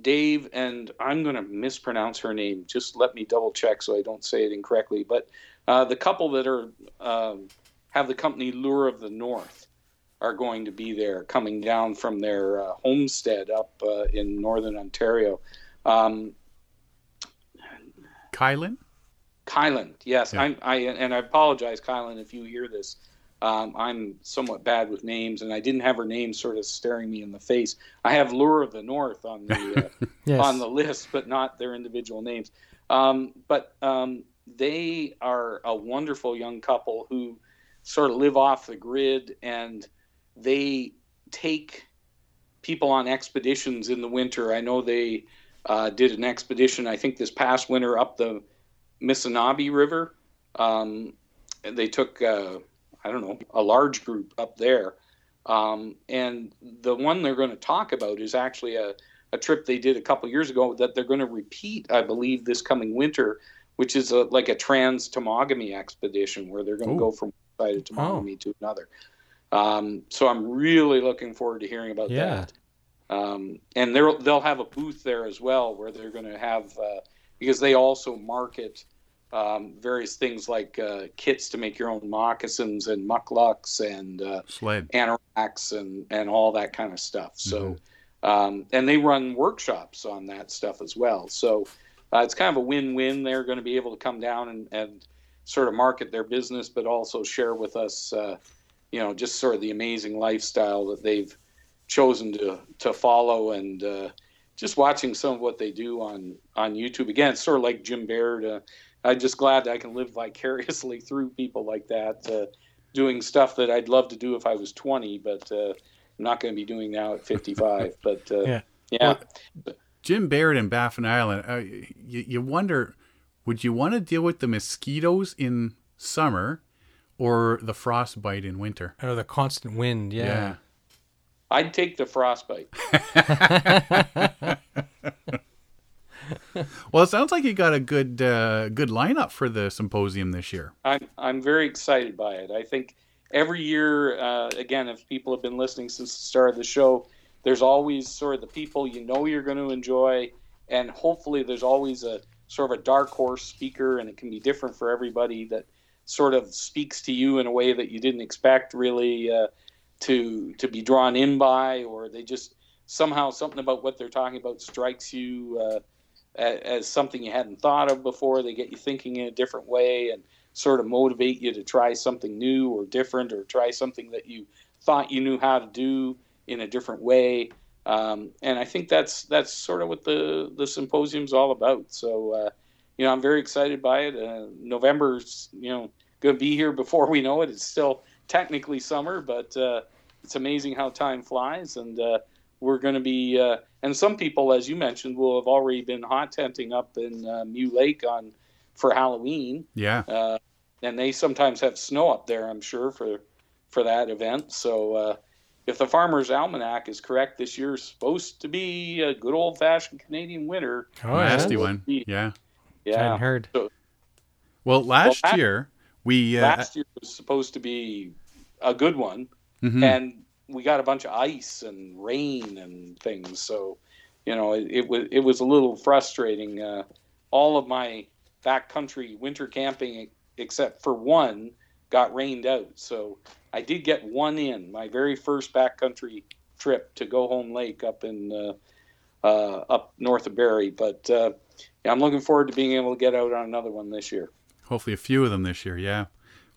Dave and I'm going to mispronounce her name. Just let me double check so I don't say it incorrectly. But uh, the couple that are um, have the company Lure of the North are going to be there, coming down from their uh, homestead up uh, in northern Ontario. Um, Kielyn? Kielyn, yes, Yeah. I'm. I and I apologize, Kielyn, if you hear this. Um, I'm somewhat bad with names, and I didn't have her name sort of staring me in the face. I have Lure of the North on the uh, yes. on the list, but not their individual names. Um, but um, they are a wonderful young couple who sort of live off the grid, and they take people on expeditions in the winter. I know they uh, did an expedition, I think this past winter, up the Missinaibi River. Um, they took, uh, I don't know, a large group up there. Um, and the one they're going to talk about is actually a, a trip they did a couple years ago that they're going to repeat, I believe, this coming winter, which is a, like a trans Temagami expedition where they're going to go from one side of Temagami to another. Um, so I'm really looking forward to hearing about Yeah. that. Um, and they'll they'll have a booth there as well where they're going to have uh, because they also market um, various things like uh, kits to make your own moccasins and mukluks and uh, Sled. anoraks and and all that kind of stuff. So, um, and they run workshops on that stuff as well. So, uh, it's kind of a win-win. They're going to be able to come down and, and sort of market their business, but also share with us, uh, you know, just sort of the amazing lifestyle that they've chosen to to follow and. Uh, just watching some of what they do on on YouTube again, it's sort of like Jim Baird. I'm just glad that I can live vicariously through people like that, uh, doing stuff that I'd love to do if I was 20, but uh, I'm not going to be doing now at 55. but uh, Yeah. yeah, Jim Baird in Baffin Island. Uh, you, you wonder, would you want to deal with the mosquitoes in summer or the frostbite in winter? or the constant wind. Yeah. I'd take the frostbite. Well, it sounds like you got a good uh, good lineup for the symposium this year. I'm I'm very excited by it. I think every year, uh, again, if people have been listening since the start of the show, there's always sort of the people you know you're going to enjoy, and hopefully there's always a sort of a dark horse speaker, and it can be different for everybody that sort of speaks to you in a way that you didn't expect really uh, to to be drawn in by, or they just somehow something about what they're talking about strikes you. Uh, as something you hadn't thought of before. They get you thinking in a different way and sort of motivate you to try something new or different or try something that you thought you knew how to do in a different way. Um, and I think that's that's sort of what the the symposium's all about. So uh, you know, I'm very excited by it. Uh, November's you know going to be here before we know it. It's still technically summer, but uh, it's amazing how time flies and. We're going to be, uh, and some people, as you mentioned, will have already been hot tenting up in uh, Mew Lake on for Halloween, Yeah. uh, and they sometimes have snow up there. I'm sure for for that event. So, uh, if the Farmer's Almanac is correct, this year's supposed to be a good old fashioned Canadian winter. Oh, Nasty one. Yeah. I Yeah, hadn't heard. Well, last Well, year we uh, last year was supposed to be a good one, mhm. and we got a bunch of ice and rain and things. So, you know, it, it was it was a little frustrating. Uh, all of my backcountry winter camping, except for one, got rained out. So I did get one in my very first backcountry trip to Go Home Lake up in uh, uh, up north of Barrie. But uh, yeah, I'm looking forward to being able to get out on another one this year. hopefully a few of them this year. Yeah.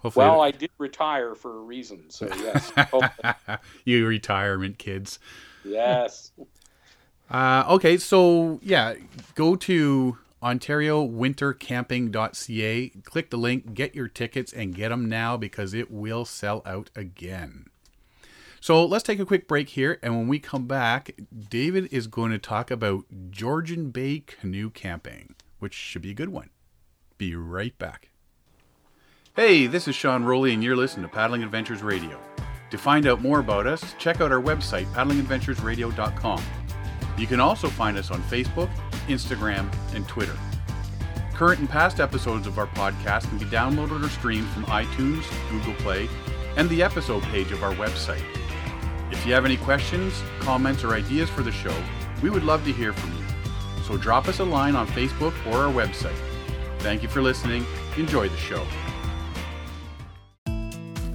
Hopefully. Well, I did retire for a reason, so yes, you retirement kids. yes. Uh, okay, so yeah, go to OntarioWinterCamping.ca, click the link, get your tickets, and get them now because it will sell out again. So let's take a quick break here, and when we come back, David is going to talk about Georgian Bay canoe camping, which should be a good one. Be right back. Hey, this is Sean Rowley, and you're listening to Paddling Adventures Radio. To find out more about us, check out our website, paddlingadventuresradio.com. You can also find us on Facebook, Instagram, and Twitter. Current and past episodes of our podcast can be downloaded or streamed from iTunes, Google Play, and the episode page of our website. If you have any questions, comments, or ideas for the show, we would love to hear from you. So drop us a line on Facebook or our website. Thank you for listening. Enjoy the show.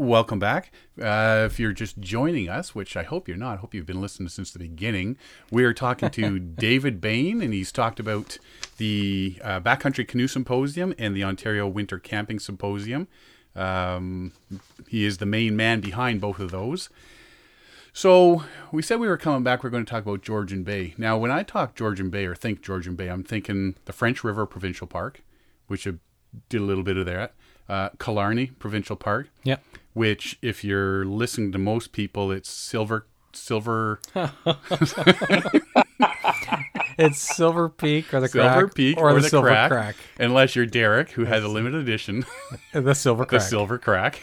Welcome back. Uh, if you're just joining us, which I hope you're not, I hope you've been listening since the beginning, we are talking to David Bain, and he's talked about the uh, Backcountry Canoe Symposium and the Ontario Winter Camping Symposium. Um, he is the main man behind both of those. So we said we were coming back. We're going to talk about Georgian Bay. Now, when I talk Georgian Bay or think Georgian Bay, I'm thinking the French River Provincial Park, which I did a little bit of that. Uh, Killarney Provincial Park, Yeah. Which, if you're listening to most people, it's silver, silver, It's Silver Peak or the silver crack peak or, or, the, the, Silver crack, Crack. Unless you're Derek, who has a limited edition, The Silver the Crack. silver crack.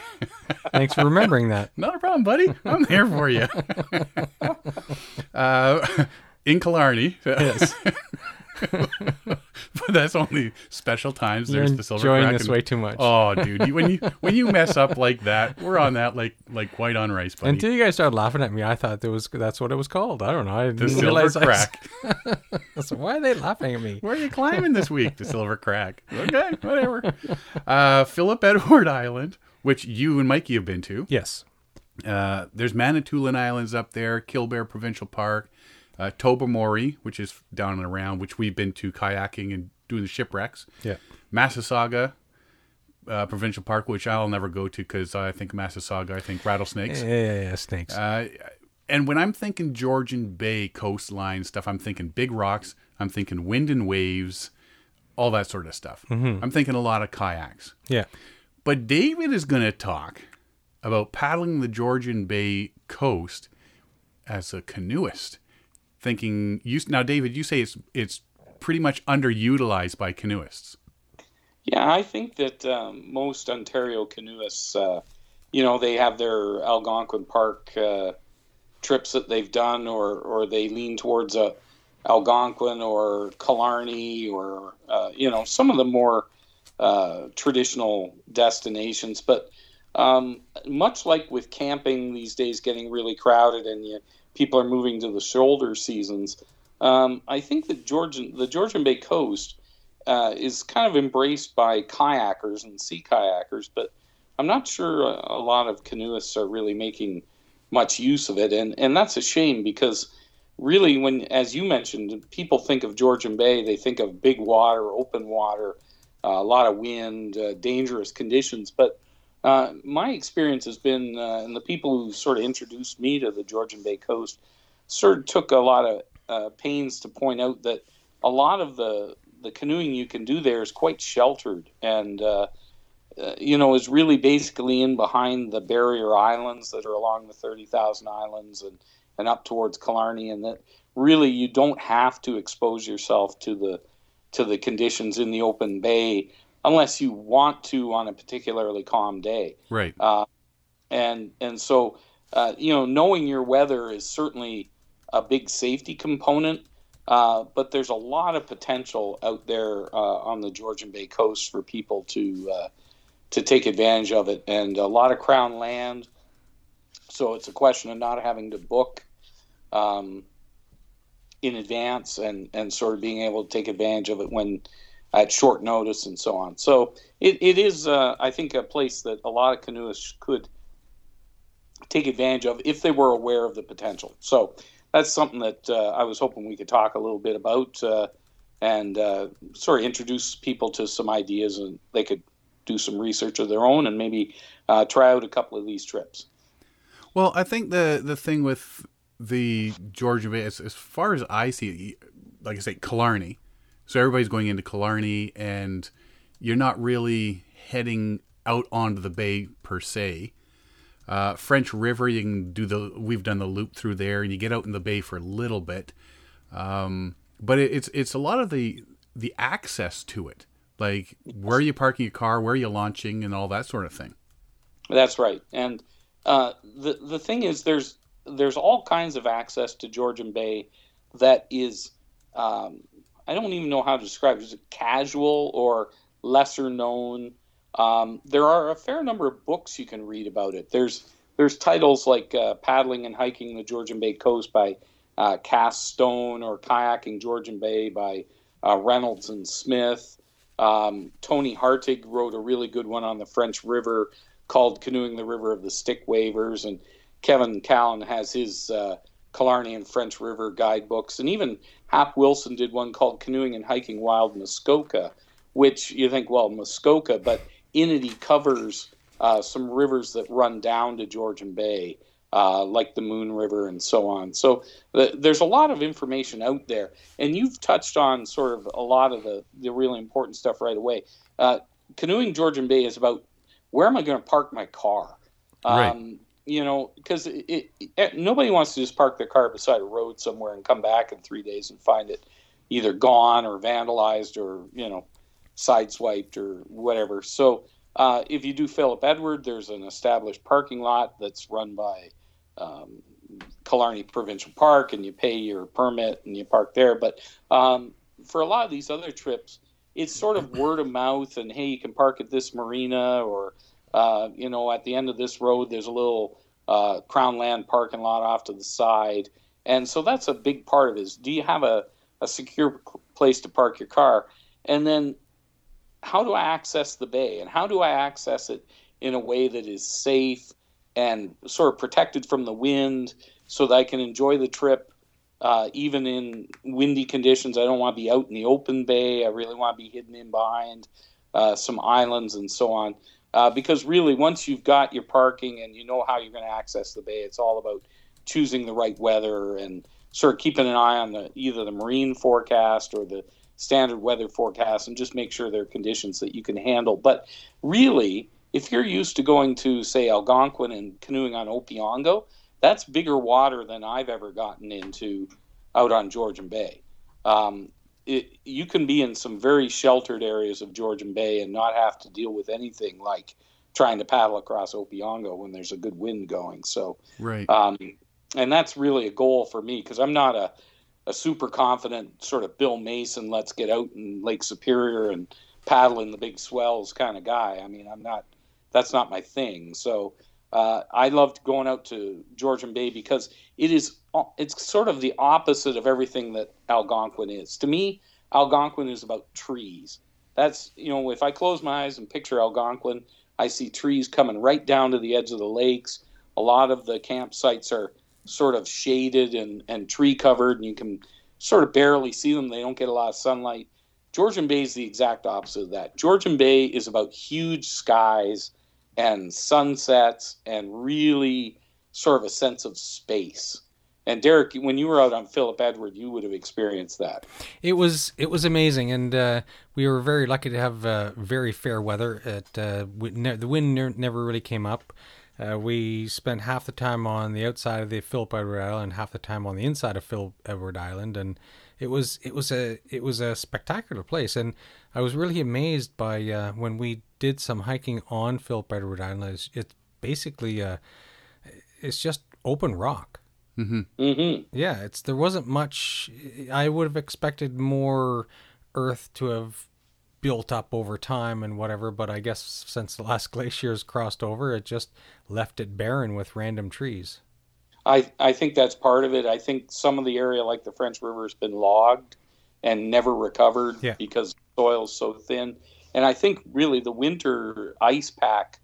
Thanks for remembering that. Not a problem, buddy. I'm there for you. uh, in Killarney, Yes. but that's only special times. You're There's the silver enjoying crack. this and- way too much. Oh, dude, you, when you when you mess up like that, we're on that like like white on rice, buddy. Until you guys started laughing at me, I thought that was that's what it was called. I don't know. I the silver I was- crack. So why are they laughing at me? Where are you climbing this week? The silver crack. Okay, whatever. Uh, Philip Edward Island, which you and Mikey have been to. Yes. Uh, there's Manitoulin Islands up there, Killbear Provincial Park, uh, Tobermory, which is down and around, which we've been to kayaking and doing the shipwrecks. Yeah. Massasauga uh, Provincial Park, which I'll never go to because I think Massasauga, I think rattlesnakes. Yeah, yeah, yeah, snakes. Uh, and when I'm thinking Georgian Bay coastline stuff, I'm thinking big rocks, I'm thinking wind and waves, all that sort of stuff. I'm thinking a lot of kayaks. yeah. But David is going to talk about paddling the Georgian Bay coast as a canoeist. Thinking you now, David, you say it's it's pretty much underutilized by canoeists. Yeah, I think that um, most Ontario canoeists, uh, you know, they have their Algonquin Park uh, trips that they've done, or or they lean towards a Algonquin or Killarney, or uh, you know, some of the more uh, traditional destinations. But um, much like with camping these days, getting really crowded, and you, people are moving to the shoulder seasons. Um, I think that Georgian, the Georgian Bay coast uh, is kind of embraced by kayakers and sea kayakers, but I'm not sure a, a lot of canoeists are really making much use of it, and and that's a shame because really, when as you mentioned, people think of Georgian Bay, they think of big water, open water, uh, a lot of wind, uh, dangerous conditions, but uh, my experience has been, uh, and the people who sort of introduced me to the Georgian Bay coast sort of took a lot of uh, pains to point out that a lot of the the canoeing you can do there is quite sheltered and uh, uh, you know is really basically in behind the barrier islands that are along the 30,000 islands and and up towards Killarney and that really you don't have to expose yourself to the to the conditions in the open bay unless you want to on a particularly calm day. Right. and and so uh, you know knowing your weather is certainly a big safety component uh, but there's a lot of potential out there uh, on the Georgian Bay coast for people to uh, to take advantage of it. And a lot of crown land. So it's a question of not having to book um, in advance and and sort of being able to take advantage of it when at short notice and so on. So it, it is, uh, I think, a place that a lot of canoeists could take advantage of if they were aware of the potential. So that's something that uh, I was hoping we could talk a little bit about uh, and uh, sort of introduce people to some ideas and they could do some research of their own and maybe uh, try out a couple of these trips. Well, I think the the thing with the Georgian Bay, as, as far as I see like I say, Killarney. So everybody's going into Killarney, and you're not really heading out onto the bay per se. Uh, French River, you can do the. We've done the loop through there, and you get out in the bay for a little bit. Um, but it, it's it's a lot of the the access to it, like where are you parking your car, where are you launching, and all that sort of thing. That's right. And uh, the the thing is, there's there's all kinds of access to Georgian Bay that is, um, I don't even know how to describe it. Is it casual or lesser known? Um, there are a fair number of books you can read about it. There's there's titles like uh, Paddling and Hiking the Georgian Bay Coast by uh, Kas Stone or Kayaking Georgian Bay by uh, Reynolds and Smith. Um, Toni Harting wrote a really good one on the French River called Canoeing the River of the Stick Wavers. And Kevin Callan has his uh, Killarney and French River guidebooks. And even Hap Wilson did one called Canoeing and Hiking Wild Muskoka, which you think, well, Muskoka, but in it he covers uh, some rivers that run down to Georgian Bay, uh, like the Moon River and so on. So th- there's a lot of information out there, and you've touched on sort of a lot of the, the really important stuff right away. Uh, canoeing Georgian Bay is about where am I going to park my car? Um, Right. You know, because nobody wants to just park their car beside a road somewhere and come back in three days and find it either gone or vandalized or you know sideswiped or whatever. So uh, if you do Philip Edward, there's an established parking lot that's run by um, Killarney Provincial Park, and you pay your permit and you park there. But um, for a lot of these other trips, it's sort of word of mouth, and hey, you can park at this marina, or uh, you know, at the end of this road, there's a little uh, Crown Land parking lot off to the side, and so that's a big part of it. Is do you have a, a secure place to park your car, and then how do I access the bay, and how do I access it in a way that is safe and sort of protected from the wind, so that I can enjoy the trip uh, even in windy conditions. I don't want to be out in the open bay. I really want to be hidden in behind uh, some islands and so on. Uh, because really, once you've got your parking and you know how you're going to access the bay, it's all about choosing the right weather and sort of keeping an eye on the either the marine forecast or the standard weather forecast and just make sure there are conditions that you can handle. But really, if you're used to going to say Algonquin and canoeing on Opeongo, that's bigger water than I've ever gotten into out on Georgian Bay. Um, it, you can be in some very sheltered areas of Georgian Bay and not have to deal with anything like trying to paddle across Opeongo when there's a good wind going. So, Right. um, and that's really a goal for me because I'm not a, a super confident sort of Bill Mason, let's get out in Lake Superior and paddle in the big swells kind of guy. I mean, I'm not, that's not my thing. So, uh, I loved going out to Georgian Bay because it is it's sort of the opposite of everything that Algonquin is. To me, Algonquin is about trees. That's you know, if I close my eyes and picture Algonquin, I see trees coming right down to the edge of the lakes. A lot of the campsites are sort of shaded and, and tree covered, and you can sort of barely see them. They don't get a lot of sunlight. Georgian Bay is the exact opposite of that. Georgian Bay is about huge skies and sunsets and really sort of a sense of space. And Derek, when you were out on Philip Edward, you would have experienced that. It was it was amazing, and uh, we were very lucky to have uh, very fair weather. It, uh, ne- the wind ne- never really came up. Uh, we spent half the time on the outside of the Philip Edward Island, half the time on the inside of Philip Edward Island, and it was it was a it was a spectacular place. And I was really amazed by uh, when we did some hiking on Philip Edward Island. It's, it's basically uh, it's just open rock. Mm-hmm. Yeah, it's there wasn't much. I would have expected more earth to have built up over time and whatever, but I guess since the last glaciers crossed over, it just left it barren with random trees. I, I think that's part of it. I think some of the area, like the French River, has been logged and never recovered Yeah. because the soil's so thin. And I think really the winter ice pack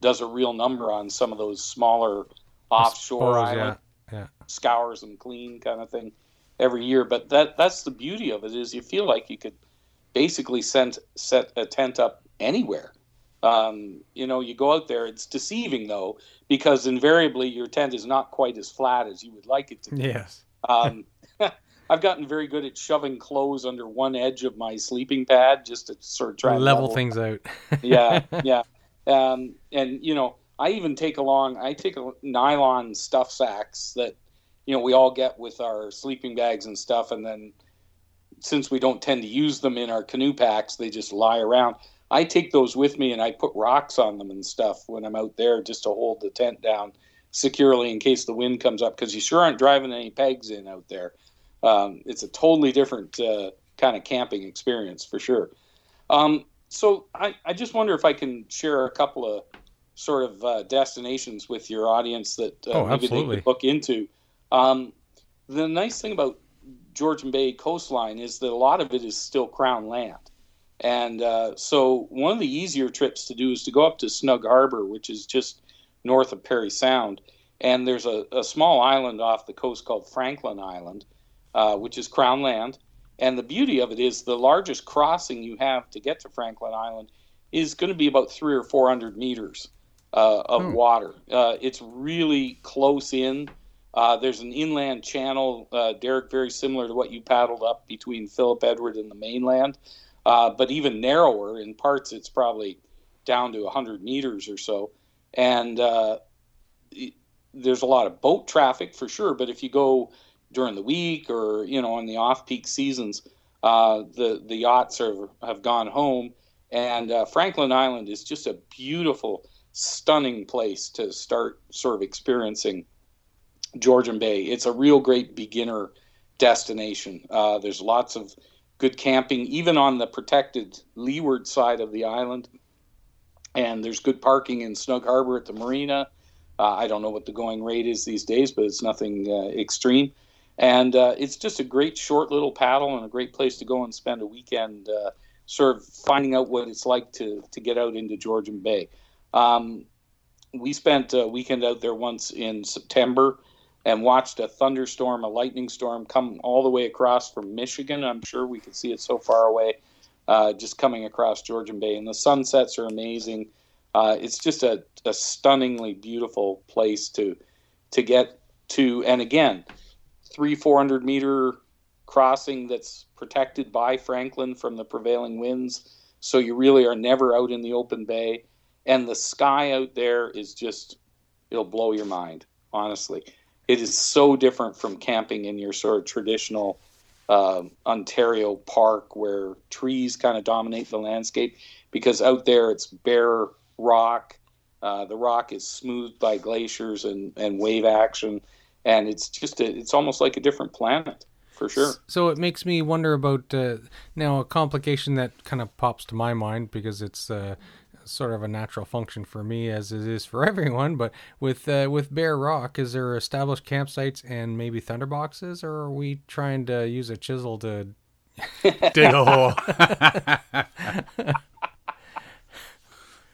does a real number on some of those smaller offshore suppose, islands. yeah, yeah. scours them clean kind of thing every year. But that that's the beauty of it is you feel like you could basically send, set a tent up anywhere. Um, you know, you go out there. It's deceiving though because invariably your tent is not quite as flat as you would like it to be. Yes. Um, I've gotten very good at shoving clothes under one edge of my sleeping pad just to sort of try and Level things out. yeah, yeah. Um, and you know, I even take along. I take a nylon stuff sacks that you know we all get with our sleeping bags and stuff, and then since we don't tend to use them in our canoe packs, they just lie around. I take those with me and I put rocks on them and stuff when I'm out there just to hold the tent down securely in case the wind comes up because you sure aren't driving any pegs in out there. Um, it's a totally different uh, kind of camping experience for sure. Um, so I, I just wonder if I can share a couple of sort of uh, destinations with your audience that uh, Oh, maybe they could look into. Um, the nice thing about Georgian Bay coastline is that a lot of it is still crown land. And uh, so one of the easier trips to do is to go up to Snug Harbor, which is just north of Parry Sound. And there's a, a small island off the coast called Franklin Island, uh, which is crown land. And the beauty of it is the largest crossing you have to get to Franklin Island is going to be about three or four hundred meters. uh, of water. Uh, it's really close in. Uh, there's an inland channel, uh, Derek, very similar to what you paddled up between Philip Edward and the mainland, uh, but even narrower. In parts, it's probably down to 100 meters or so. And uh, it- there's a lot of boat traffic for sure, but if you go during the week or you know on the off-peak seasons, uh, the the yachts are, have gone home, and uh, Franklin Island is just a beautiful, stunning place to start sort of experiencing Georgian Bay. It's a real great beginner destination. Uh, there's lots of good camping, even on the protected leeward side of the island, and there's good parking in Snug Harbor at the marina. Uh, I don't know what the going rate is these days, but it's nothing uh, extreme. And uh, it's just a great short little paddle and a great place to go and spend a weekend, uh, sort of finding out what it's like to, to get out into Georgian Bay. Um, we spent a weekend out there once in September and watched a thunderstorm, a lightning storm come all the way across from Michigan. I'm sure we could see it so far away, uh, just coming across Georgian Bay. And the sunsets are amazing. Uh, it's just a, a stunningly beautiful place to to get to. And again, three, four hundred meter crossing that's protected by Franklin from the prevailing winds. So you really are never out in the open bay. And the sky out there is just, it'll blow your mind, honestly. It is so different from camping in your sort of traditional uh, Ontario park where trees kind of dominate the landscape because out there it's bare rock. Uh, the rock is smoothed by glaciers and, and wave action. And it's just, a, it's almost like a different planet for sure. So it makes me wonder about uh, now a complication that kind of pops to my mind because it's uh, sort of a natural function for me as it is for everyone. But with uh, with bare rock, is there established campsites and maybe thunderboxes, or are we trying to use a chisel to? Dig a hole.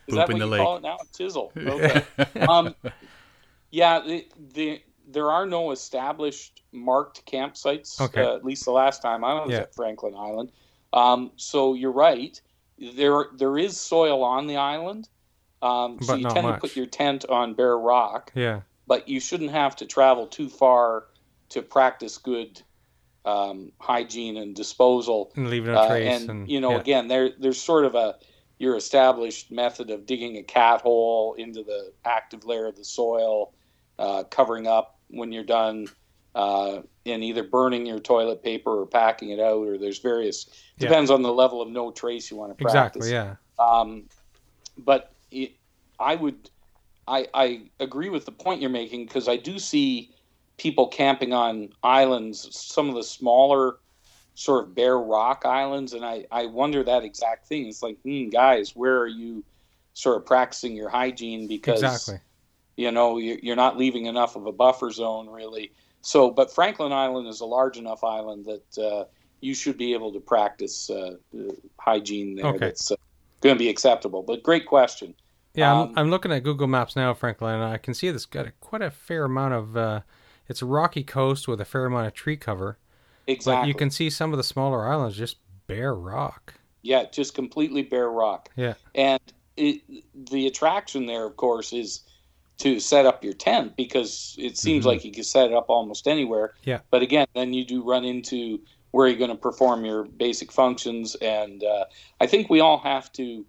Is Poop that in what the you call lake. it now? Chisel. Okay. um, yeah, the, the there are no established marked campsites. Okay. Uh, at least the last time I was Yeah. at Franklin Island. Um, so you're right. There there is soil on the island. Um, so you tend much. to put your tent on bare rock, Yeah. but you shouldn't have to travel too far to practice good um, hygiene and disposal. And leaving a Uh, trace. and, and, you know, yeah. again, there there's sort of a your established method of digging a cat hole into the active layer of the soil, uh, covering up when you're done, uh, and either burning your toilet paper or packing it out, or there's various Yeah. depends on the level of no trace you want to practice. exactly. Yeah. Um, but it, I would, I, I agree with the point you're making because I do see people camping on islands, some of the smaller sort of bare rock islands, and I, I wonder that exact thing. It's like, hmm, guys, where are you sort of practicing your hygiene because Exactly. You know you- you're not leaving enough of a buffer zone really. So, but Franklin Island is a large enough island that uh, you should be able to practice uh, uh, hygiene there. Okay. That's uh, going to be acceptable. But great question. Yeah, Um, I'm, I'm looking at Google Maps now, Franklin, and I can see this got a, quite a fair amount of. Uh, it's a rocky coast with a fair amount of tree cover, Exactly. but you can see some of the smaller islands just bare rock. yeah, just completely bare rock. Yeah, And it, the attraction there, of course, is to set up your tent because it seems Mhm. like you can set it up almost anywhere. Yeah. But again, then you do run into where you're going to perform your basic functions. And uh, I think we all have to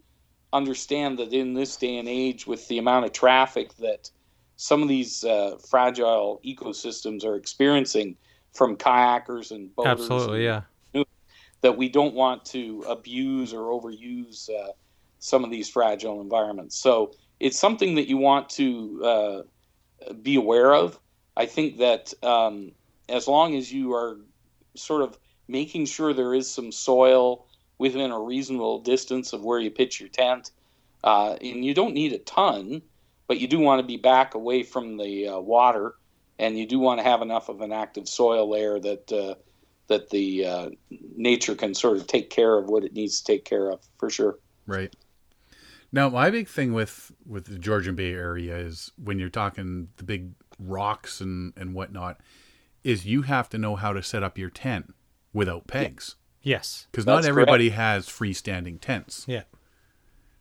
understand that in this day and age, with the amount of traffic that some of these uh, fragile ecosystems are experiencing from kayakers and boaters absolutely. and Yeah, that we don't want to abuse or overuse uh, some of these fragile environments. So it's something that you want to uh, be aware of. I think that um, as long as you are sort of making sure there is some soil within a reasonable distance of where you pitch your tent, uh, and you don't need a ton, but you do want to be back away from the uh, water, and you do want to have enough of an active soil layer that uh, that the uh, nature can sort of take care of what it needs to take care of for sure. Right. Now, my big thing with with the Georgian Bay area is when you're talking the big rocks and and whatnot, is you have to know how to set up your tent without pegs yes, because not That's everybody has freestanding tents. yeah,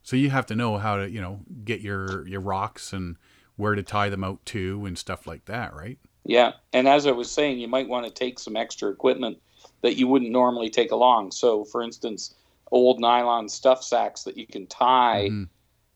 So you have to know how to, you know, get your your rocks and where to tie them out to and stuff like that, right? Yeah, and as I was saying, you might want to take some extra equipment that you wouldn't normally take along. So, for instance, old nylon stuff sacks that you can tie Mhm.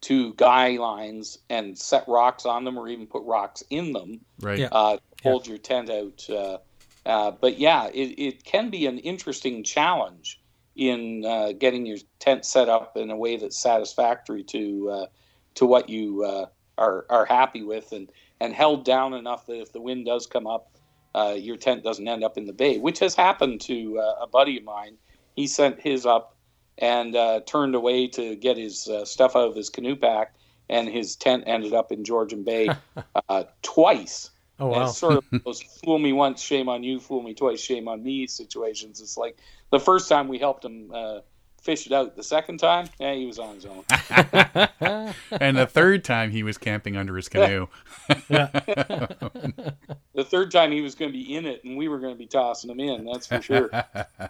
to guy lines and set rocks on them, or even put rocks in them. Right. Yeah. uh, hold your tent out. Uh, uh, but yeah, it, it can be an interesting challenge in uh, getting your tent set up in a way that's satisfactory to uh, to what you uh, are are happy with and and held down enough that if the wind does come up, uh, your tent doesn't end up in the bay, which has happened to uh, a buddy of mine. He sent his up and uh, turned away to get his uh, stuff out of his canoe pack, and his tent ended up in Georgian Bay uh, twice. Oh And wow. It's sort of those fool me once, shame on you, fool me twice, shame on me situations. It's like the first time we helped him uh, fish it out. The second time, yeah, he was on his own. and the third time he was camping under his canoe. The third time he was going to be in it, and we were going to be tossing him in. That's for sure.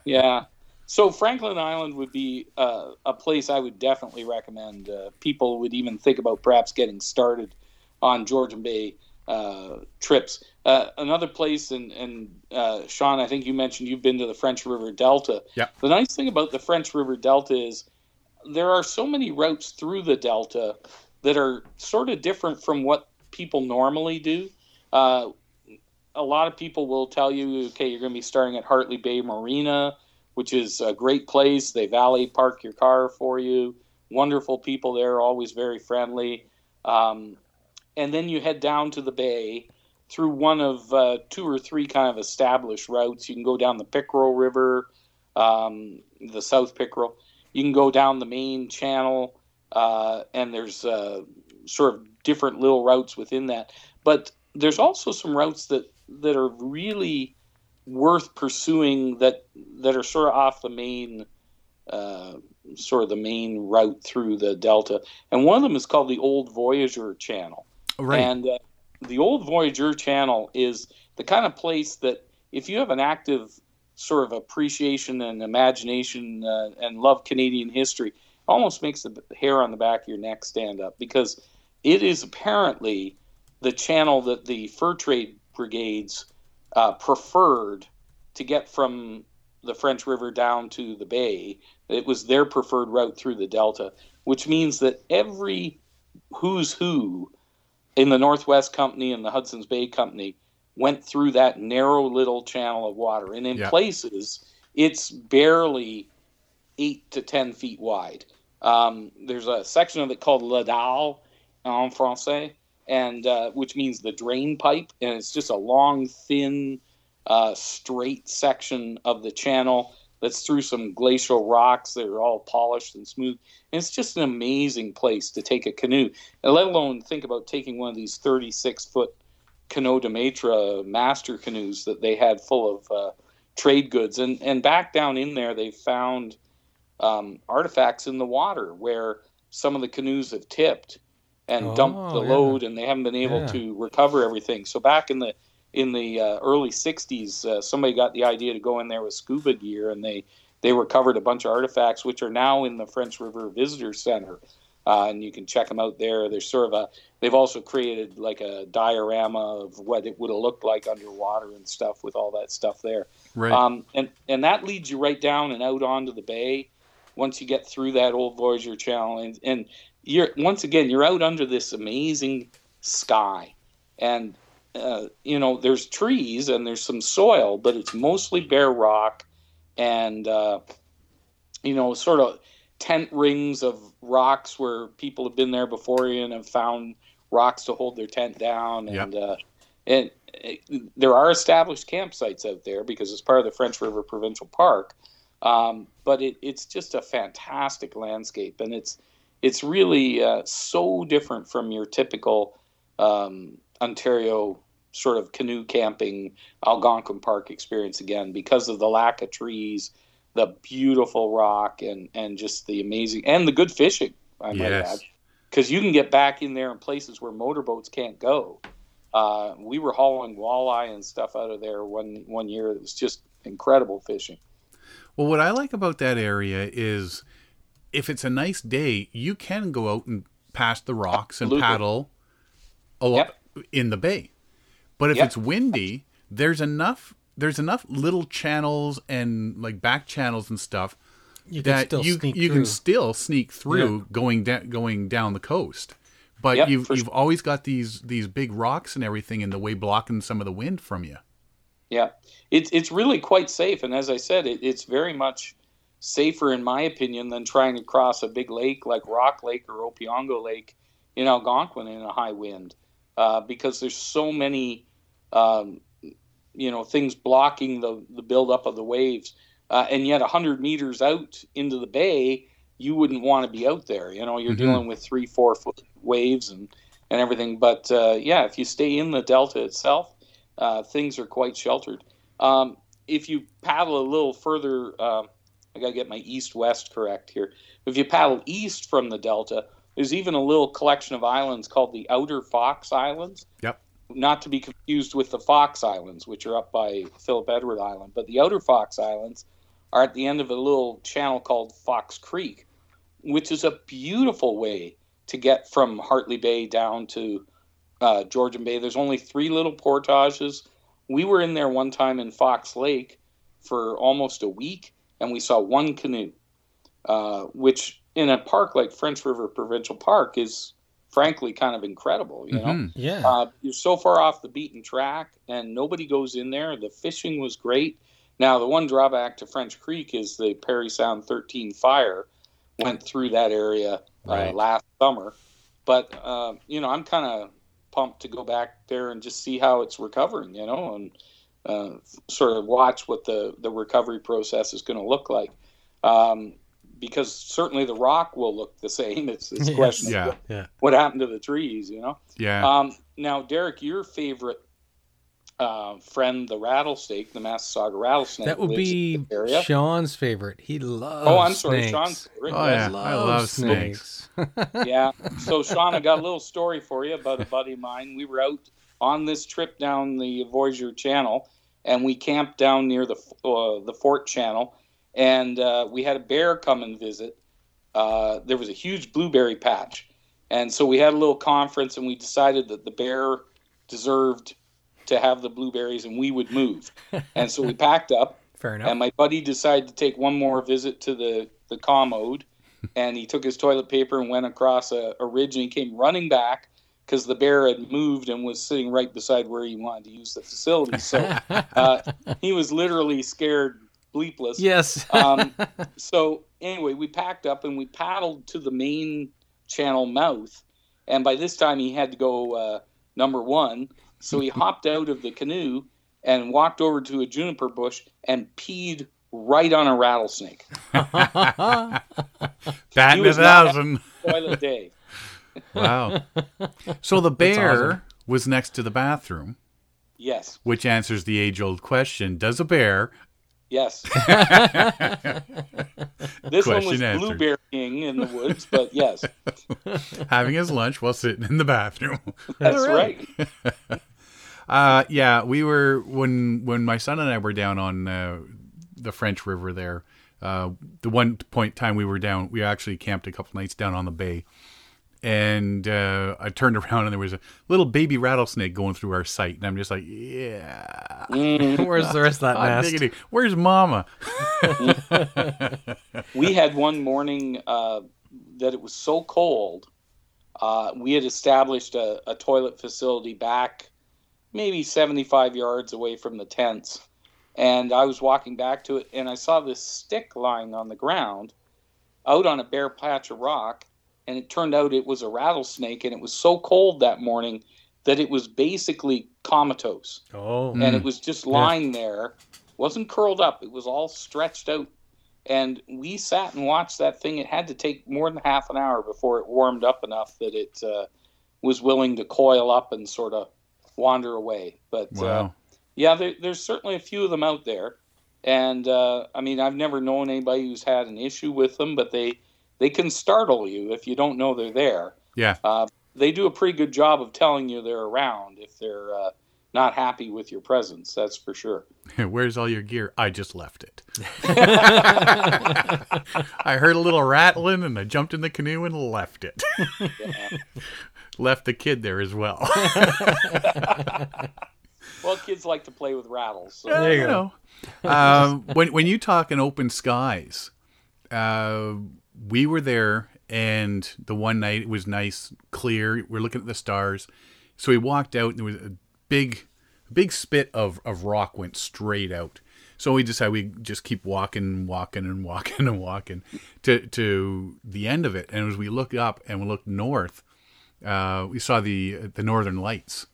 yeah. So Franklin Island would be uh, a place I would definitely recommend. Uh, people would even think about perhaps getting started on Georgian Bay uh, trips. Uh, another place, and, and uh, Sean, I think you mentioned you've been to the French River Delta. Yeah. The nice thing about the French River Delta is there are so many routes through the Delta that are sort of different from what people normally do. Uh, a lot of people will tell you, okay, you're going to be starting at Hartley Bay Marina, which is a great place. They valet park your car for you. Wonderful people there, always very friendly. Um, and then you head down to the bay through one of uh, two or three kind of established routes. You can go down the Pickerel River, um, the South Pickerel. You can go down the main channel, uh, and there's uh, sort of different little routes within that. But there's also some routes that that are really worth pursuing that that are sort of off the main uh, sort of the main route through the delta and one of them is called the old voyageur channel right. and uh, the old voyageur channel is the kind of place that if you have an active sort of appreciation and imagination uh, and love canadian history almost makes the hair on the back of your neck stand up because it is apparently the channel that the fur trade brigades uh, preferred to get from the French River down to the bay. It was their preferred route through the Delta, which means that every who's who in the Northwest Company and the Hudson's Bay Company went through that narrow little channel of water. And in Yeah. places, it's barely eight to 10 feet wide. Um, there's a section of it called La Dalle en français, and uh, which means the drain pipe, and it's just a long, thin, uh, straight section of the channel that's through some glacial rocks that are all polished and smooth. And it's just an amazing place to take a canoe, and let alone think about taking one of these 36 foot Canoe de Maitre master canoes that they had full of uh, trade goods. And, and back down in there, they found um, artifacts in the water where some of the canoes have tipped and Oh, dumped the yeah. load, and they haven't been able Yeah. to recover everything. So back in the in the uh, early '60s, uh, somebody got the idea to go in there with scuba gear, and they they recovered a bunch of artifacts, which are now in the French River Visitor Center, uh, and you can check them out there. There's sort of a they've also created like a diorama of what it would have looked like underwater and stuff with all that stuff there. right. Um, and and that leads you right down and out onto the bay once you get through that old Voyageur channel, and, and you're once again you're out under this amazing sky, and uh, you know there's trees and there's some soil, but it's mostly bare rock, and uh, you know sort of tent rings of rocks where people have been there before you and have found rocks to hold their tent down, Yep. and uh, and uh, there are established campsites out there because it's part of the French River Provincial Park. Um, but it, it's just a fantastic landscape, and it's it's really uh, so different from your typical um, Ontario sort of canoe camping Algonquin Park experience again because of the lack of trees, the beautiful rock, and and just the amazing and the good fishing. I might Yes. add, because you can get back in there in places where motorboats can't go. Uh, we were hauling walleye and stuff out of there one one year. It was just incredible fishing. Well, what I like about that area is if it's a nice day, you can go out and past the rocks and Absolutely. paddle a lot in the bay. But if Yep. it's windy, there's enough there's enough little channels and like back channels and stuff You that still you you through. can still sneak through going down going down the coast. But Yep, you've you've always got these these big rocks and everything in the way blocking some of the wind from you. Yeah, it's it's really quite safe, and as I said, it, it's very much safer in my opinion than trying to cross a big lake like Rock Lake or Opeongo Lake in Algonquin in a high wind, uh, because there's so many, um, you know, things blocking the the buildup of the waves, uh, and yet hundred meters out into the bay, you wouldn't want to be out there. You know, you're Mhm. dealing with three, four foot waves and and everything. But uh, yeah, if you stay in the delta itself, uh, things are quite sheltered. Um, if you paddle a little further, uh, I got to get my east west correct here. If you paddle east from the delta, there's even a little collection of islands called the Outer Fox Islands. Yep. Not to be confused with the Fox Islands, which are up by Philip Edward Island. But the Outer Fox Islands are at the end of a little channel called Fox Creek, which is a beautiful way to get from Hartley Bay down to uh, Georgian Bay. There's only three little portages. We were in there one time in Fox Lake for almost a week, and we saw one canoe, uh, which in a park like French River Provincial Park is frankly kind of incredible. You know, Mhm. yeah. uh, you're so far off the beaten track, and nobody goes in there. The fishing was great. Now, the one drawback to French Creek is the Parry Sound 13 fire went through that area uh, last summer. But uh, you know, I'm kind of pumped to go back there and just see how it's recovering. You know, and uh, sort of watch what the the recovery process is going to look like. Um, because certainly the rock will look the same. It's, it's a Yes. question of Yeah. what, yeah. what happened to the trees. You know. Yeah. Um, now, Derek, your favorite uh, friend, the rattlesnake, the Massasauga rattlesnake, That would be. Sean's favorite. He loves Oh, I'm sorry, snakes. Sean's favorite. Oh, yeah. I love snakes. yeah. So, Sean, I got a little story for you about a buddy of mine. We were out on this trip down the Voyageur Channel, and we camped down near the uh, the Fort Channel, and uh, we had a bear come and visit. Uh, there was a huge blueberry patch, and so we had a little conference, and we decided that the bear deserved to have the blueberries, and we would move. and so we packed up, Fair enough. and my buddy decided to take one more visit to the the commode, and he took his toilet paper and went across a, a ridge, and he came running back because the bear had moved and was sitting right beside where he wanted to use the facility. So uh, he was literally scared bleepless. yes. Um, so anyway, we packed up and we paddled to the main channel mouth, and by this time he had to go uh, number one. So he hopped out of the canoe and walked over to a juniper bush and peed right on a rattlesnake. He in a thousand. Toilet Dave. Wow. So the bear awesome. was next to the bathroom, Yes, which answers the age old question Does a bear yes. this one was Question answered. blueberrying in the woods, but yes, having his lunch while sitting in the bathroom? that's All right. right. Uh, yeah, we were when when my son and I were down on uh, the French River there. Uh, the one point time we were down, we actually camped a couple nights down on the bay, and uh, I turned around and there was a little baby rattlesnake going through our sight, and I'm just like, yeah, Mm. Where's the rest of that nest? diggity. Where's Mama? we had one morning uh, that it was so cold. Uh, we had established a, a toilet facility back maybe 75 yards away from the tents. And I was walking back to it, and I saw this stick lying on the ground out on a bare patch of rock. And it turned out it was a rattlesnake, and it was so cold that morning that it was basically comatose. Oh. and it was just lying there. Wasn't curled up. It was all stretched out. And we sat and watched that thing. It had to take more than half an hour before it warmed up enough that it uh, was willing to coil up and sort of wander away. But uh, Wow. yeah there, there's certainly a few of them out there. And uh, i mean i've never known anybody who's had an issue with them but they they can startle you if you don't know they're there Yeah. uh, they do a pretty good job of telling you they're around if they're uh, not happy with your presence. That's for sure. Where's all your gear? I just left it. I heard a little rattling and I jumped in the canoe and left it. left the kid there as well. Well, kids like to play with rattles. So. There you go. um, when when you talk in open skies, uh, we were there, and the one night it was nice, clear. We're looking at the stars, so we walked out, and there was a big, big spit of of rock went straight out. So we decided we just keep walking, walking, and walking and walking to to the end of it. And as we look up and we look north, uh, we saw the the northern lights,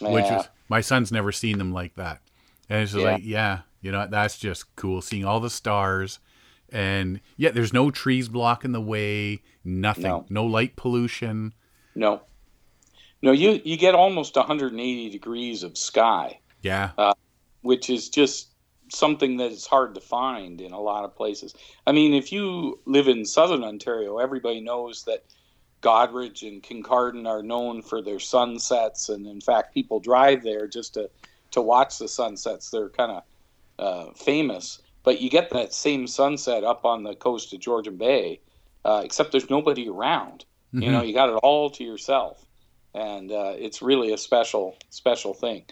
which was my son's never seen them like that. And it's just Yeah. like, yeah, you know, that's just cool seeing all the stars. And yeah, there's no trees blocking the way, nothing, No. no, light pollution. No, no, you you get almost 180 degrees of sky, Yeah, which is just something that is hard to find in a lot of places. I mean, if you live in southern Ontario, everybody knows that Goderich and Kincardine are known for their sunsets, and in fact, people drive there just to to watch the sunsets. They're kind of uh, famous, but you get that same sunset up on the coast of Georgian Bay, uh, except there's nobody around. You know, you got it all to yourself, and uh, it's really a special special thing.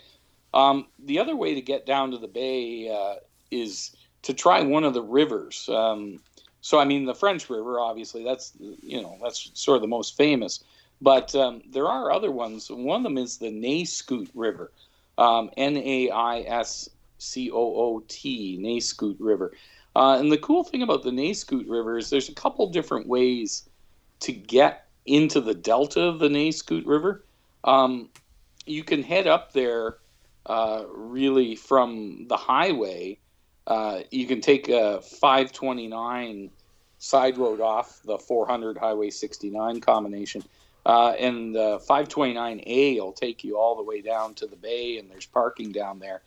Um, the other way to get down to the bay uh, is to try one of the rivers. Um, so, I mean, the French River, obviously, that's you know that's sort of the most famous. But um, there are other ones. One of them is the Naiscoot River, um, N A I S C O O T, Naiscoot River. Uh, and the cool thing about the Naiscoot River is there's a couple different ways to get into the delta of the Naiscoot River. Um, you can head up there uh, really from the highway. Uh, you can take a 529 side road off the 400 Highway 69 combination. Uh, and the 529A will take you all the way down to the bay, and there's parking down there.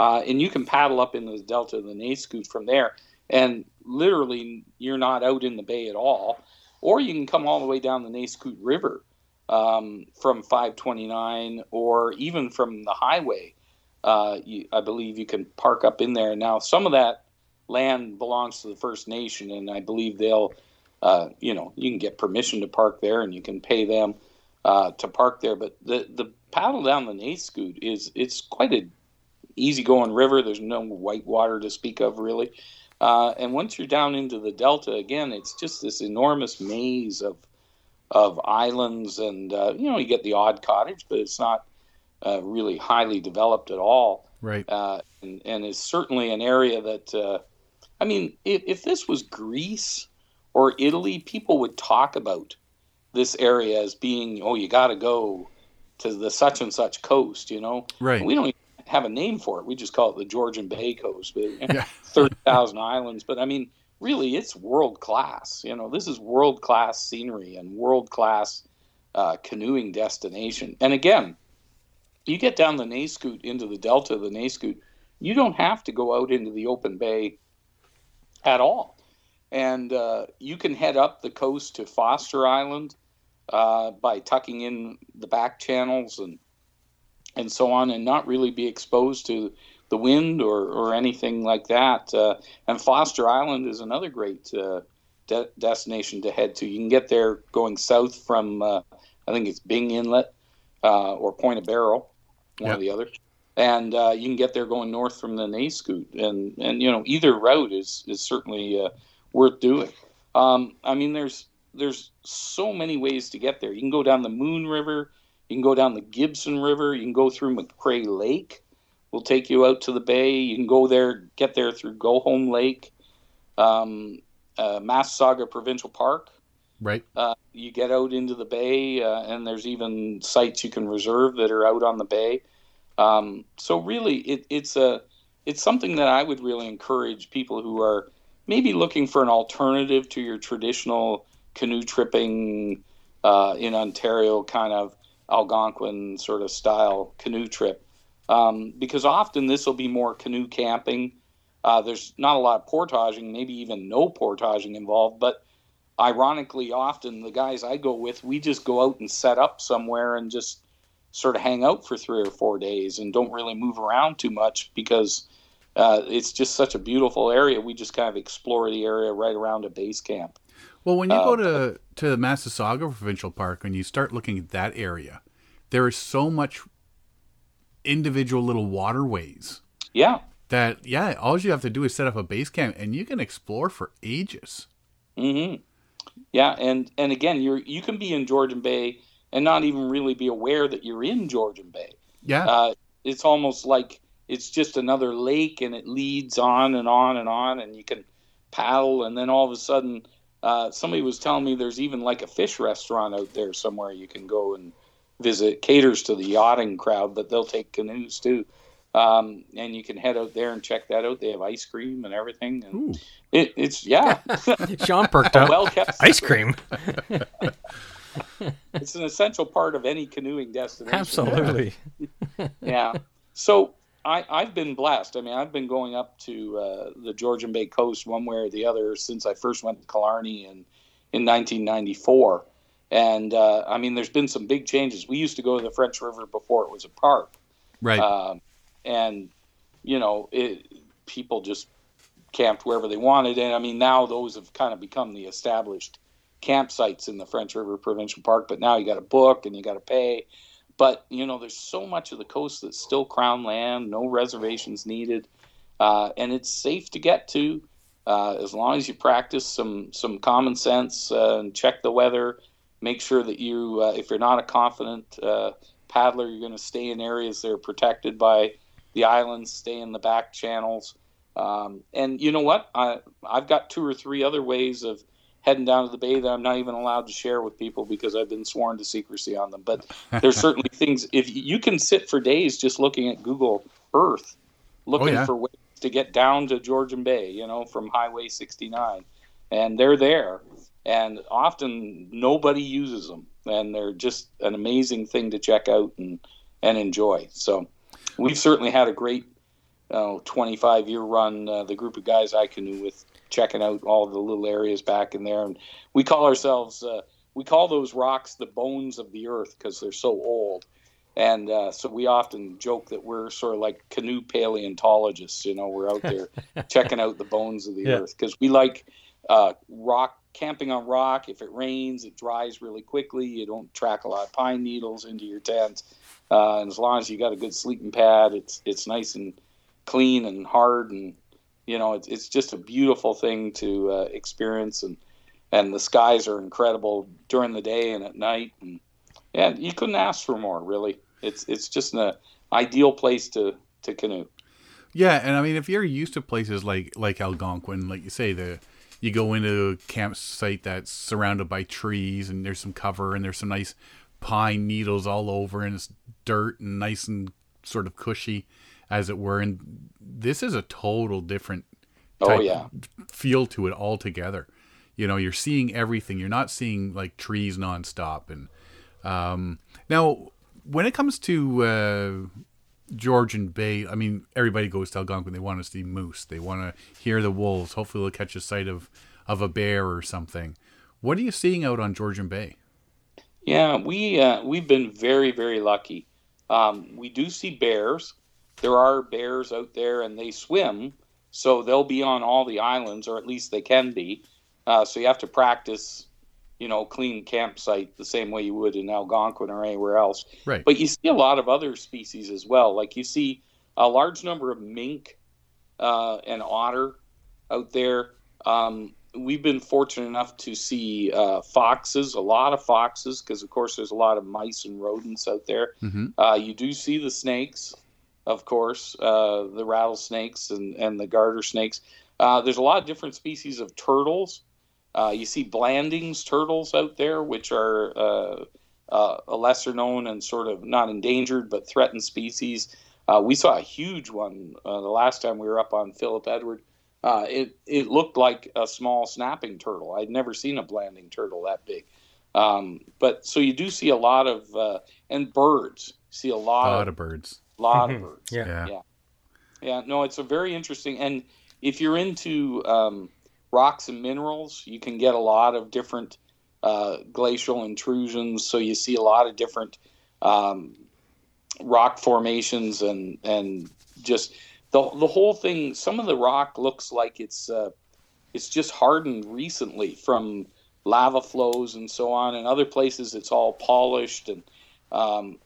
Uh, and you can paddle up in the delta of the Naiscoot from there. And literally, you're not out in the bay at all. Or you can come all the way down the Naiscoot River um, from 529 or even from the highway. Uh, you, I believe you can park up in there. Now, some of that land belongs to the First Nation, and I believe they'll, uh, you know, you can get permission to park there and you can pay them uh, to park there. But the, the paddle down the Naiscoot is it's quite a easygoing river. There's no white water to speak of, really. Uh, and once you're down into the delta again, it's just this enormous maze of of islands, and uh, you know you get the odd cottage, but it's not uh, really highly developed at all. right. Uh, and, and is certainly an area that, uh, I mean, if, if this was Greece or Italy, people would talk about this area as being, oh, you got to go to the such and such coast, you know. Right. We don't even have a name for it. We just call it the Georgian Bay Coast. But Yeah. thirty thousand islands. But I mean, really, it's world class. You know, this is world class scenery and world class uh, canoeing destination. And again, you get down the Naiscoot into the delta of the Naiscoot, you don't have to go out into the open bay at all. And uh, you can head up the coast to Foster Island uh, by tucking in the back channels and and so on, and not really be exposed to the wind or, or anything like that. Uh, and Foster Island is another great uh, de- destination to head to. You can get there going south from, uh, I think it's Byng Inlet uh, or Pointe au Baril, one Yeah. or the other. And uh, you can get there going north from the Naiscoot. And, and you know, either route is, is certainly uh, worth doing. Um, I mean, there's there's so many ways to get there. You can go down the Moon River. You can go down the Gibson River. You can go through McCrae Lake. We'll take you out to the bay. You can go there, get there through Go Home Lake, um, uh, Massasauga Provincial Park. Right. Uh, you get out into the bay, uh, and there's even sites you can reserve that are out on the bay. Um, so really, it, it's a it's something that I would really encourage people who are maybe looking for an alternative to your traditional canoe tripping uh, in Ontario kind of Algonquin sort of style canoe trip. Um, because often this will be more canoe camping. Uh, there's not a lot of portaging, maybe even no portaging involved, but ironically, often the guys I go with, we just go out and set up somewhere and just sort of hang out for three or four days and don't really move around too much because uh, it's just such a beautiful area. We just kind of explore the area right around a base camp. Well, when you uh, go to to the Massasauga Provincial Park and you start looking at that area, there is so much individual little waterways. Yeah. That yeah, all you have to do is set up a base camp and you can explore for ages. hmm Yeah, and and again, you're you can be in Georgian Bay and not even really be aware that you're in Georgian Bay. Yeah. Uh, it's almost like it's just another lake and it leads on and on and on and you can paddle and then all of a sudden uh, somebody was telling me there's even like a fish restaurant out there somewhere you can go and visit. Caters to the yachting crowd but they'll take canoes too. Um, and you can head out there and check that out. They have ice cream and everything and it, it's yeah. Sean perked up. Well kept ice cream. It's an essential part of any canoeing destination. Absolutely. yeah. So I, I've been blessed. I mean, I've been going up to uh, the Georgian Bay coast one way or the other since I first went to Killarney in, in 1994. And uh, I mean, there's been some big changes. We used to go to the French River before it was a park. Right. Um, and, you know, it, people just camped wherever they wanted. And I mean, now those have kind of become the established campsites in the French River Provincial Park, but now you got to book and you got to pay. But you know, there's so much of the coast that's still crown land, no reservations needed, uh, and it's safe to get to uh, as long as you practice some some common sense uh, and check the weather. Make sure that you, uh, if you're not a confident uh, paddler, you're going to stay in areas that are protected by the islands, stay in the back channels. Um, and you know what? I, I've got two or three other ways of heading down to the bay that I'm not even allowed to share with people because I've been sworn to secrecy on them. But there's certainly things if you can sit for days just looking at Google Earth, looking oh, yeah. for ways to get down to Georgian Bay, you know, from Highway 69, and they're there, and often nobody uses them, and they're just an amazing thing to check out and and enjoy. So we've certainly had a great uh, 25 year run. Uh, the group of guys I canoe with checking out all the little areas back in there. And we call ourselves, uh, we call those rocks the bones of the earth because they're so old. And uh, so we often joke that we're sort of like canoe paleontologists. You know, we're out there checking out the bones of the yeah. earth because we like uh, rock camping on rock. If it rains, it dries really quickly. You don't track a lot of pine needles into your tent. Uh, and as long as you got a good sleeping pad, it's it's nice and clean and hard and you know, it's, it's just a beautiful thing to uh, experience, and and the skies are incredible during the day and at night, and yeah, you couldn't ask for more. Really, it's it's just an ideal place to to canoe. Yeah, and I mean, if you're used to places like like Algonquin, like you say, the you go into a campsite that's surrounded by trees and there's some cover and there's some nice pine needles all over and it's dirt and nice and sort of cushy as it were. And this is a total different oh yeah feel to it altogether. You know, you're seeing everything. You're not seeing like trees nonstop. And um, now, when it comes to uh, Georgian Bay, I mean, everybody goes to Algonquin. They want to see moose. They want to hear the wolves. Hopefully, they'll catch a sight of of a bear or something. What are you seeing out on Georgian Bay? Yeah, we uh, we've been very very lucky. Um, we do see bears there are bears out there and they swim, so they'll be on all the islands, or at least they can be. Uh, so you have to practice, you know, clean campsite the same way you would in Algonquin or anywhere else. Right. But you see a lot of other species as well. Like you see a large number of mink uh, and otter out there. Um, we've been fortunate enough to see uh, foxes, a lot of foxes, because of course there's a lot of mice and rodents out there. Mm-hmm. Uh, you do see the snakes of course, uh, the rattlesnakes and, and the garter snakes. Uh, there's a lot of different species of turtles. Uh, you see Blanding's turtles out there, which are uh, uh, a lesser known and sort of not endangered but threatened species. Uh, we saw a huge one the last time we were up on Philip Edward. it it looked like a small snapping turtle. I'd never seen a Blanding turtle that big. Um, but so you do see a lot of and birds. See a lot, a lot of, of birds lot of birds. yeah. yeah, yeah, No, it's a very interesting. And if you're into um, rocks and minerals, you can get a lot of different uh, glacial intrusions. So you see a lot of different um, rock formations and and just the the whole thing. Some of the rock looks like it's uh, it's just hardened recently from lava flows and so on. And other places, it's all polished, and um,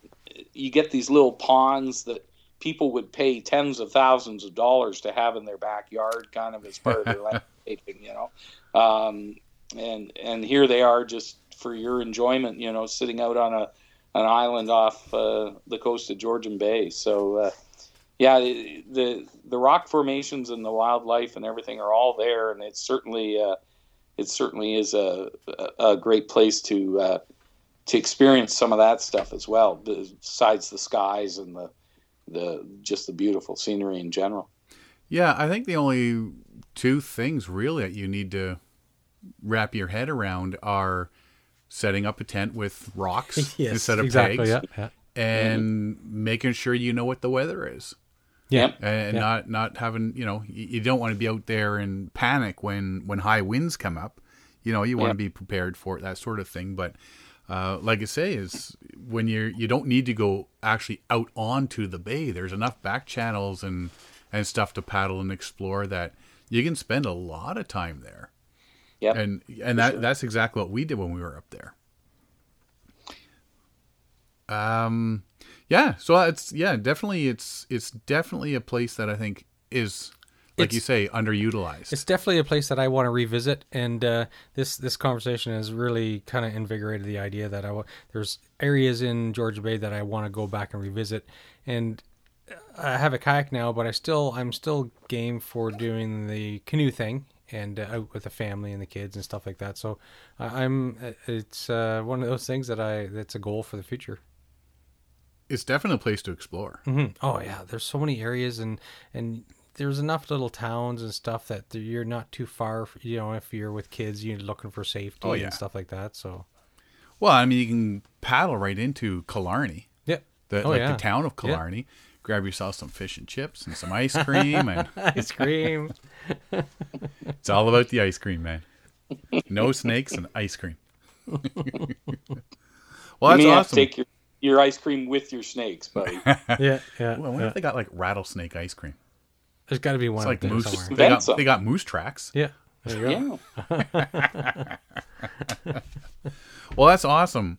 you get these little ponds that people would pay tens of thousands of dollars to have in their backyard, kind of as part of their landscaping, you know. Um, and and here they are, just for your enjoyment, you know, sitting out on a an island off uh, the coast of Georgian Bay. So. Uh, yeah, the the rock formations and the wildlife and everything are all there, and it's certainly uh, it certainly is a a great place to uh, to experience some of that stuff as well, besides the skies and the the just the beautiful scenery in general. Yeah, I think the only two things really that you need to wrap your head around are setting up a tent with rocks yes, instead of exactly, pegs, yeah, yeah. and mm-hmm. making sure you know what the weather is. Yeah, and yeah. not not having you know you don't want to be out there in panic when when high winds come up. You know you want Yeah. to be prepared for it, that sort of thing. But uh, like I say, is when you're you don't need to go actually out onto the bay. There's enough back channels and and stuff to paddle and explore that you can spend a lot of time there. Yeah, And and that sure. that's exactly what we did when we were up there. Um, yeah. So it's yeah, definitely it's it's definitely a place that I think is like you say underutilized. It's definitely a place that I want to revisit, and uh, this this conversation has really kind of invigorated the idea that I wa- there's areas in Georgia Bay that I want to go back and revisit, and I have a kayak now, but I still I'm still game for doing the canoe thing and uh, out with the family and the kids and stuff like that. So I'm uh, it's uh, one of those things that I that's a goal for the future. It's definitely a place to explore. hmm Oh yeah, there's so many areas and and there's enough little towns and stuff that you're not too far. You know, if you're with kids, you're looking for safety Oh, yeah. and stuff like that. So Well, I mean, you can paddle right into Killarney, yeah, the, Oh, like yeah. the town of Yeah. Killarney. Grab yourself some fish and chips and some ice cream, and ice cream. it's all about the ice cream, man. No snakes and ice cream. well, you that's may have to awesome. take your, your ice cream with your snakes, buddy. yeah, yeah. Well, I wonder yeah. if they got like rattlesnake ice cream. There's got to be one It's like there moose. somewhere. They got, Invent they got moose tracks. Yeah, there you go. yeah. Well, that's awesome.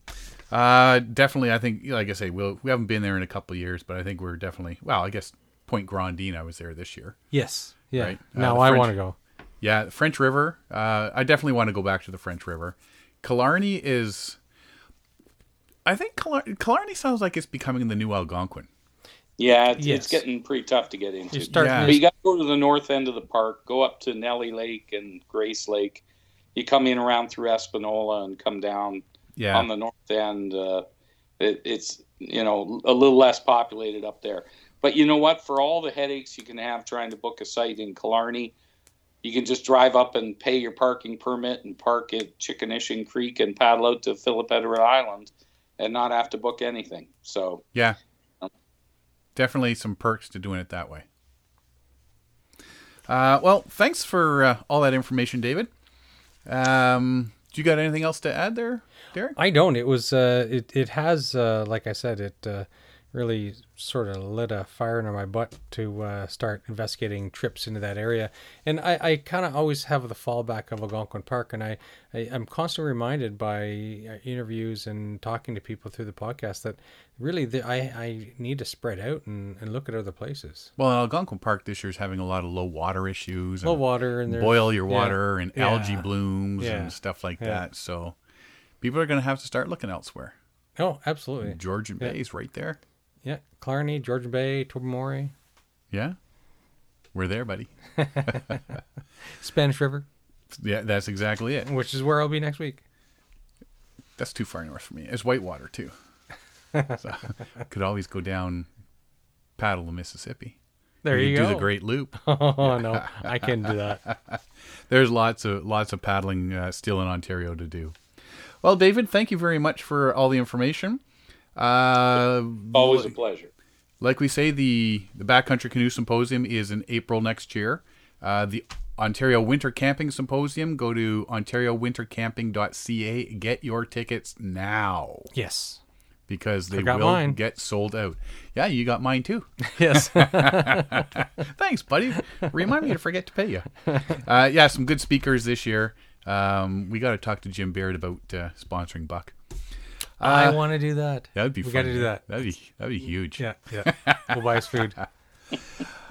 Uh, definitely, I think, like I say, we'll, we haven't been there in a couple of years, but I think we're definitely, well, I guess Point Grondine, I was there this year. Yes, yeah. Right. Uh, Now the I want to go. Yeah, French River. Uh, I definitely want to go back to the French River. Killarney is, I think Killar- Killarney sounds like it's becoming the new Algonquin. Yeah, it's, Yes. it's getting pretty tough to get into. You start. Yeah. But you got to go to the north end of the park, go up to Nellie Lake and Grace Lake. You come in around through Espanola and come down Yeah. on the north end. Uh, it, it's you know a little less populated up there. But you know what? For all the headaches you can have trying to book a site in Killarney, you can just drive up and pay your parking permit and park at Chickanishing Creek and paddle out to Philip Edward Island and not have to book anything. So Yeah. Definitely some perks to doing it that way. Uh, well, thanks for uh, all that information, David. Um, do you got anything else to add there, Derek? I don't. It was. Uh, it. It has. Uh, like I said, it uh, really sort of lit a fire under my butt to uh, start investigating trips into that area. And I, I kind of always have the fallback of Algonquin Park, and I, I am constantly reminded by uh, interviews and talking to people through the podcast that really the, I I need to spread out and, and look at other places. Well, Algonquin Park this year is having a lot of low water issues. Low and water and boil your yeah, water and yeah, algae blooms yeah, and stuff like yeah. that. So people are going to have to start looking elsewhere. Oh, absolutely. Georgian Bay is right there. Yeah, Clarny, Georgian Bay, Tobermory, Yeah. We're there, buddy. Spanish River, Yeah, that's exactly it. which is where I'll be next week. That's too far north for me. It's whitewater too. so could always go down, paddle the Mississippi. There you, do go. Do the Great Loop. Oh no, I can't do that. There's lots of lots of paddling uh, still in Ontario to do. Well, David, thank you very much for all the information. Uh, always a pleasure. like we say, the the Backcountry Canoe Symposium is in April next year. Uh, the Ontario Winter Camping Symposium. Go to OntarioWinterCamping.ca. Get your tickets now. Yes. because they will mine. get sold out. Yeah, you got mine too. Yes. Thanks, buddy. Remind me to forget to pay you. Uh, yeah, some good speakers this year. Um, we got to talk to Jim Baird about uh, sponsoring Buck. I want to do that. That'd be We fun. got to do that. That'd be that'd be huge. Yeah, yeah. We'll buy his food.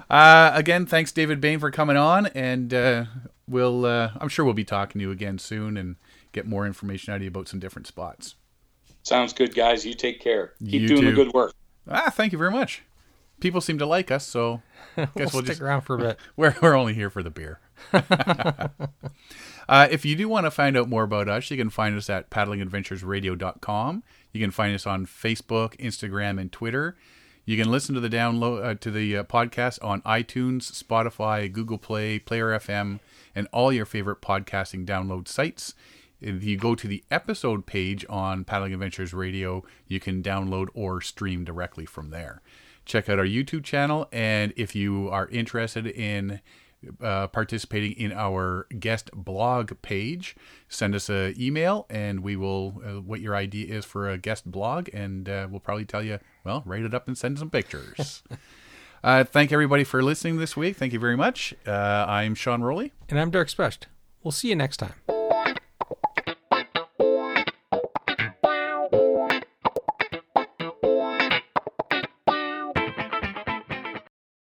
Uh, again, thanks David Bain for coming on, and uh, we'll uh, I'm sure we'll be talking to you again soon and get more information out of you about some different spots. Sounds good, guys. You take care. Keep You doing too. the good work. Ah, thank you very much. People seem to like us, so guess We'll, we'll stick just around for a bit. we're we're only here for the beer. Uh, if you do want to find out more about us, you can find us at paddlingadventuresradio.com. You can find us on Facebook, Instagram, and Twitter. You can listen to the download uh, to the uh, podcast on iTunes, Spotify, Google Play, Player FM, and all your favorite podcasting download sites. If you go to the episode page on Paddling Adventures Radio, you can download or stream directly from there. Check out our YouTube channel, and if you are interested in uh, participating in our guest blog page, send us an email, and we will uh, what your idea is for a guest blog, and uh, we'll probably tell you. Well, write it up and send some pictures. uh, thank everybody for listening this week. Thank you very much. Uh, I'm Sean Rowley. And I'm Derek Specht. We'll see you next time.